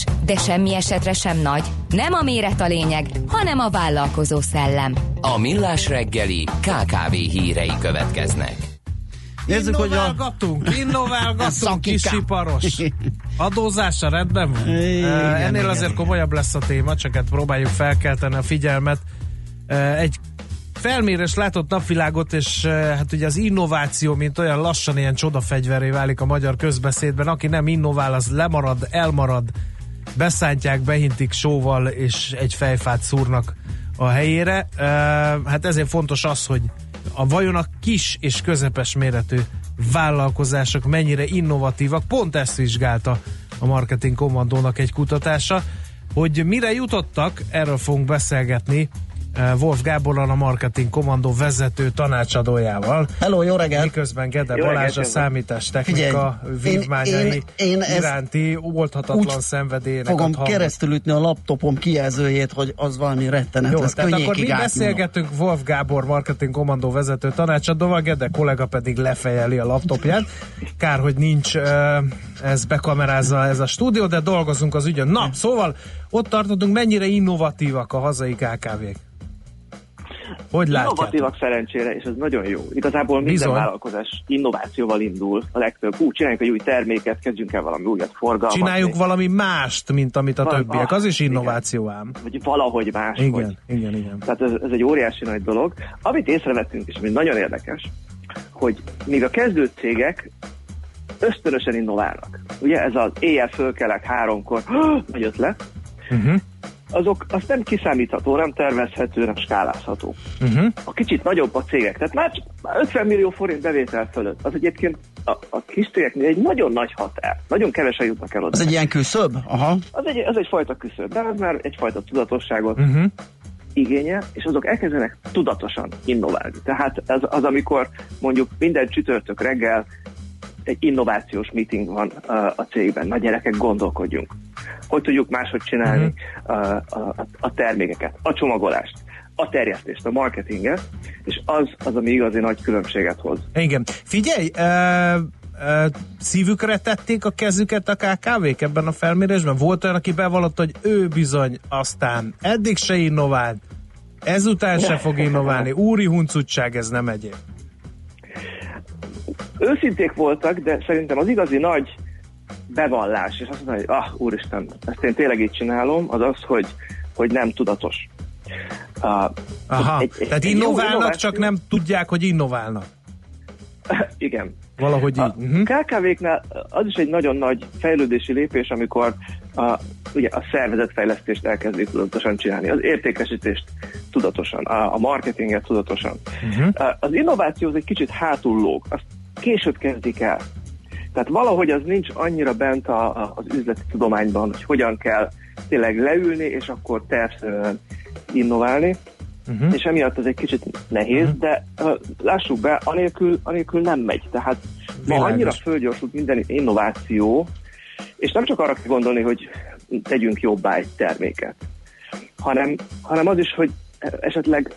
közepes, de semmi esetre sem nagy. Nem a méret a lényeg, hanem a vállalkozó szellem. A Millás reggeli KKV hírei következnek. Nézzük, hogy a... Innoválgatunk, innoválgatunk, kisiparos. Adózása rendben van? Igen, Ennél igen. azért komolyabb lesz a téma, csak hát próbáljuk felkelteni a figyelmet. Egy felmérés látott napvilágot, és hát ugye az innováció, mint olyan lassan ilyen csodafegyveré válik a magyar közbeszédben. Aki nem innovál, az lemarad, elmarad, beszántják, behintik sóval, és egy fejfát szúrnak a helyére. Uh, Hát ezért fontos az, hogy a vajon a kis és közepes méretű vállalkozások mennyire innovatívak. Pont ezt vizsgálta a Marketing Kommandónak egy kutatása, hogy mire jutottak, erről fogunk beszélgetni Wolf Gáborral, a Marketing Kommandó vezető tanácsadójával. Hello, jó reggelt! Miközben Gede Jó Balázs reggelt, a számítástechnika vívmányai én- én- én iránti oldhatatlan szenvedélyének Fogom ad hangot. keresztül ütni a laptopom kijelzőjét, hogy az valami rettenet Jó, tehát akkor mi beszélgetünk Wolf Gábor marketing kommandó vezető tanácsadóval, Gede kollega pedig lefejeli a laptopját. Kár, hogy nincs ö, ez bekamerázza ez a stúdió, de dolgozunk az ügyön. Na, szóval ott tartottunk, mennyire innovatívak a hazai KKV-k. Hogy látják? Innovatívak szerencsére, és ez nagyon jó. Igazából minden Bizony. vállalkozás innovációval indul. A legtöbb, hú, csináljunk egy új terméket, kezdjünk el valami újat forgalmazni. Csináljunk valami mást, mint amit a Van- többiek. Az is innováció ám. Vagy valahogy más. Igen, igen, igen. Tehát ez, ez egy óriási nagy dolog. Amit észrevettünk, és ami nagyon érdekes, hogy míg a kezdő cégek ösztönösen innoválnak. Ugye ez az éjjel fölkelek háromkor, nagy ötlet, Uh-huh. Azok azt nem kiszámítható, nem tervezhető, nem skálázható. Uh-huh. A kicsit nagyobb a cégek, tehát már csak már 50 millió forint bevétel fölött. Az egyébként a, a kis cégeknél egy nagyon nagy határ. Nagyon kevesen jutnak el oda. Az egy ilyen küszöb? Aha. Az egy, az egyfajta küszöb, de az már egyfajta tudatosságot Uh-huh. igényel, és azok elkezdenek tudatosan innoválni. Tehát ez az, amikor mondjuk minden csütörtök reggel egy innovációs meeting van uh, a cégben. Na gyerekek, gondolkodjunk. Hogy tudjuk máshogy csinálni uh, a, a, a termékeket, a csomagolást, a terjesztést, a marketinget, és az az, ami igazi nagy különbséget hoz. Igen. Figyelj, ö, ö, szívükre tették a kezüket a KKV-k ebben a felmérésben? Volt olyan, aki bevallott, hogy ő bizony aztán eddig se innovált, ezután se fog innoválni, úri huncutság, ez nem egyéb. Őszinték voltak, de szerintem az igazi nagy bevallás, és azt mondani, hogy ah, úristen, ezt én tényleg így csinálom, az az, hogy, hogy nem tudatos. Uh, Aha, egy- egy- tehát egy innoválnak, innováció- csak nem tudják, hogy innoválnak. Igen. Valahogy így. A Uh-huh. KKV-knál az is egy nagyon nagy fejlődési lépés, amikor a, ugye a szervezetfejlesztést elkezdik tudatosan csinálni, az értékesítést tudatosan, a, a marketinget tudatosan. Uh-huh. Az innováció az egy kicsit hátul lóg, azt később kezdik el. Tehát valahogy az nincs annyira bent a, a, az üzleti tudományban, hogy hogyan kell tényleg leülni, és akkor tervszerűen innoválni. Uh-huh. És emiatt ez egy kicsit nehéz, uh-huh. de uh, lássuk be, anélkül, anélkül nem megy. Tehát ma annyira fölgyorsult minden innováció, és nem csak arra kell gondolni, hogy tegyünk jobbá egy terméket, hanem, hanem az is, hogy esetleg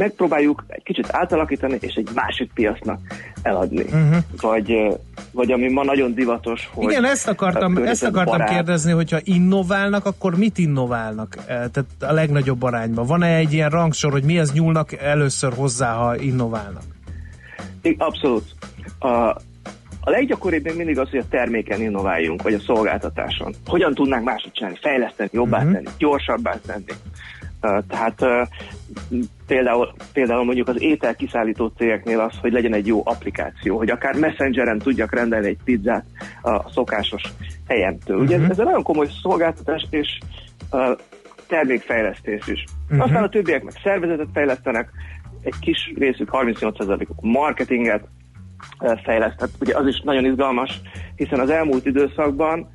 megpróbáljuk egy kicsit átalakítani, és egy másik piacnak eladni. Uh-huh. Vagy, vagy ami ma nagyon divatos, hogy... Igen, ezt akartam, ezt akartam környezetbarát. kérdezni, hogyha innoválnak, akkor mit innoválnak? Eh, Tehát a legnagyobb arányban. Van-e egy ilyen rangsor, hogy mihez nyúlnak először hozzá, ha innoválnak? I- Abszolút. A, a leggyakoribb még mindig az, hogy a terméken innováljunk, vagy a szolgáltatáson. Hogyan tudnánk máshogy csinálni, fejleszteni, jobbá uh-huh. tenni, gyorsabbá tenni. Tehát például, például mondjuk az étel kiszállító cégeknél az, hogy legyen egy jó applikáció, hogy akár messengeren tudjak rendelni egy pizzát a szokásos helyemtől. Ugye Mhm. ez, egy nagyon komoly szolgáltatás és uh, termékfejlesztés is. Uh-huh. Aztán a többiek meg szervezetet fejlesztenek, egy kis részük 38%-uk marketinget fejleszt. Tehát ugye az is nagyon izgalmas, hiszen az elmúlt időszakban,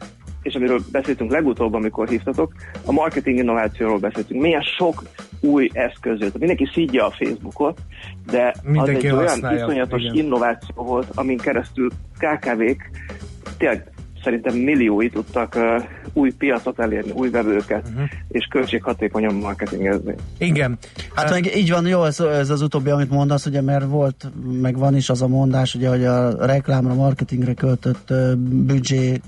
és amiről beszéltünk legutóbb, amikor hívtatok, a marketing innovációról beszéltünk. Milyen sok új eszköz jött. Mindenki szídja a Facebookot, de Mindenki az egy olyan iszonyatos igen. innováció volt, amin keresztül KKV-k tényleg szerintem milliói tudtak uh, új piacot elérni, új vevőket, uh-huh. és költséghatékonyan marketingezni. Igen. Hát meg így van, jó, ez, ez az utóbbi, amit mondasz, ugye, mert volt, meg van is az a mondás, ugye, hogy a reklámra, marketingre költött ö, büdzsé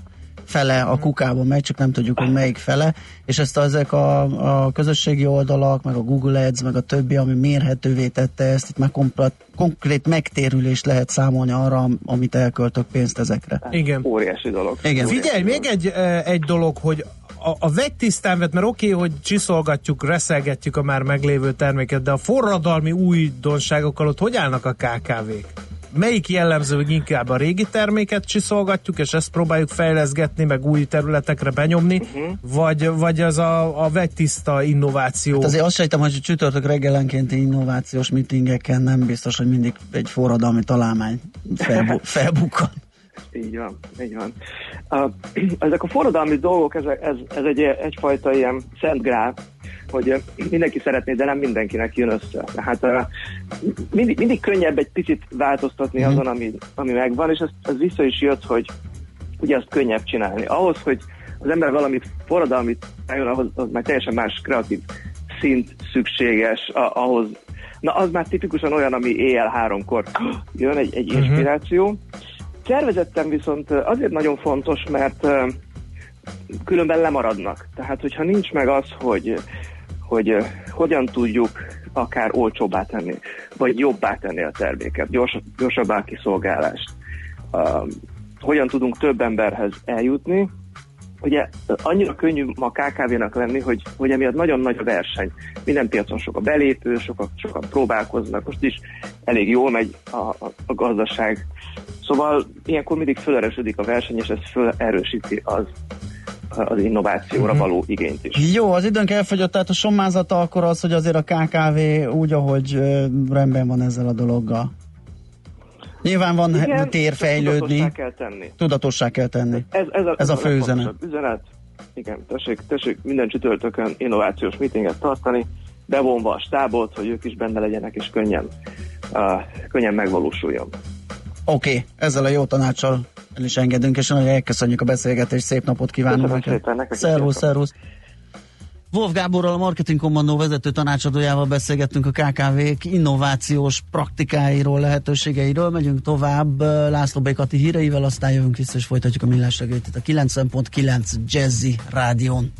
fele a kukába megy, csak nem tudjuk, hogy melyik fele, és ezt ezek a, a közösségi oldalak, meg a Google Ads, meg a többi, ami mérhetővé tette ezt, itt már komplet, konkrét megtérülést lehet számolni arra, amit elköltök pénzt ezekre. Igen. Óriási dolog. Igen. Figyelj, még egy, egy dolog, hogy a, a vegytisztán vett, mert oké, okay, hogy csiszolgatjuk, reszelgetjük a már meglévő terméket, de a forradalmi újdonságokkal ott hogy állnak a KKV-k? Melyik jellemző, hogy inkább a régi terméket csiszolgatjuk, és ezt próbáljuk fejleszgetni, meg új területekre benyomni, uh-huh. vagy, vagy az a, a vegytiszta innováció? Hát azért azt sejtem, hogy csütörtök reggelenkénti innovációs meetingeken nem biztos, hogy mindig egy forradalmi találmány felbu- felbukkan. Így van, így van. Uh, ezek a forradalmi dolgok, ez, ez, ez egy, egyfajta ilyen szent grál, hogy mindenki szeretné, de nem mindenkinek jön össze. Tehát mindig, mindig könnyebb egy picit változtatni azon, ami, ami megvan, és ez, ez vissza is jött, hogy ugye azt könnyebb csinálni. Ahhoz, hogy az ember valamit forradalmit eljön, ahhoz az már teljesen más kreatív szint szükséges, a, ahhoz Na, az már tipikusan olyan, ami éjjel háromkor jön egy, egy Mhm. inspiráció. Szervezetten viszont azért nagyon fontos, mert különben lemaradnak. Tehát, hogyha nincs meg az, hogy, hogy hogyan tudjuk akár olcsóbbá tenni, vagy jobbá tenni a terméket, gyors, gyorsabbá kiszolgálást, ö, hogyan tudunk több emberhez eljutni, Ugye annyira könnyű ma KKV-nak lenni, hogy, hogy emiatt nagyon nagy a verseny. Minden piacon sok a belépő, sokan, sokan próbálkoznak, most is elég jól megy a, a, a gazdaság. Szóval ilyenkor mindig fölerősödik a verseny, és ez fölerősíti az, az innovációra Mhm. való igényt is. Jó, az időnk elfogyott, tehát a sommázata akkor az, hogy azért a KKV úgy, ahogy rendben van ezzel a dologgal. Nyilván van Igen, tér fejlődni, tudatossá kell tenni. tudatossá kell tenni. Ez, ez a, Ez a fő üzenet. üzenet. Igen, tessék, tessék minden csütörtökön innovációs meetinget tartani, bevonva a stábot, hogy ők is benne legyenek, és könnyen, uh, könnyen megvalósuljon. Oké, okay, ezzel a jó tanácssal el is engedünk, és nagyon elköszönjük a beszélgetést, szép napot kívánunk neked. Szervusz, szervusz. Wolf Gáborral, a Marketing Kommandó vezető tanácsadójával beszélgettünk a KKV-k innovációs praktikáiról, lehetőségeiről. Megyünk tovább László Békati híreivel, aztán jövünk vissza és folytatjuk a millás itt a 90.9 Jazzy Rádión.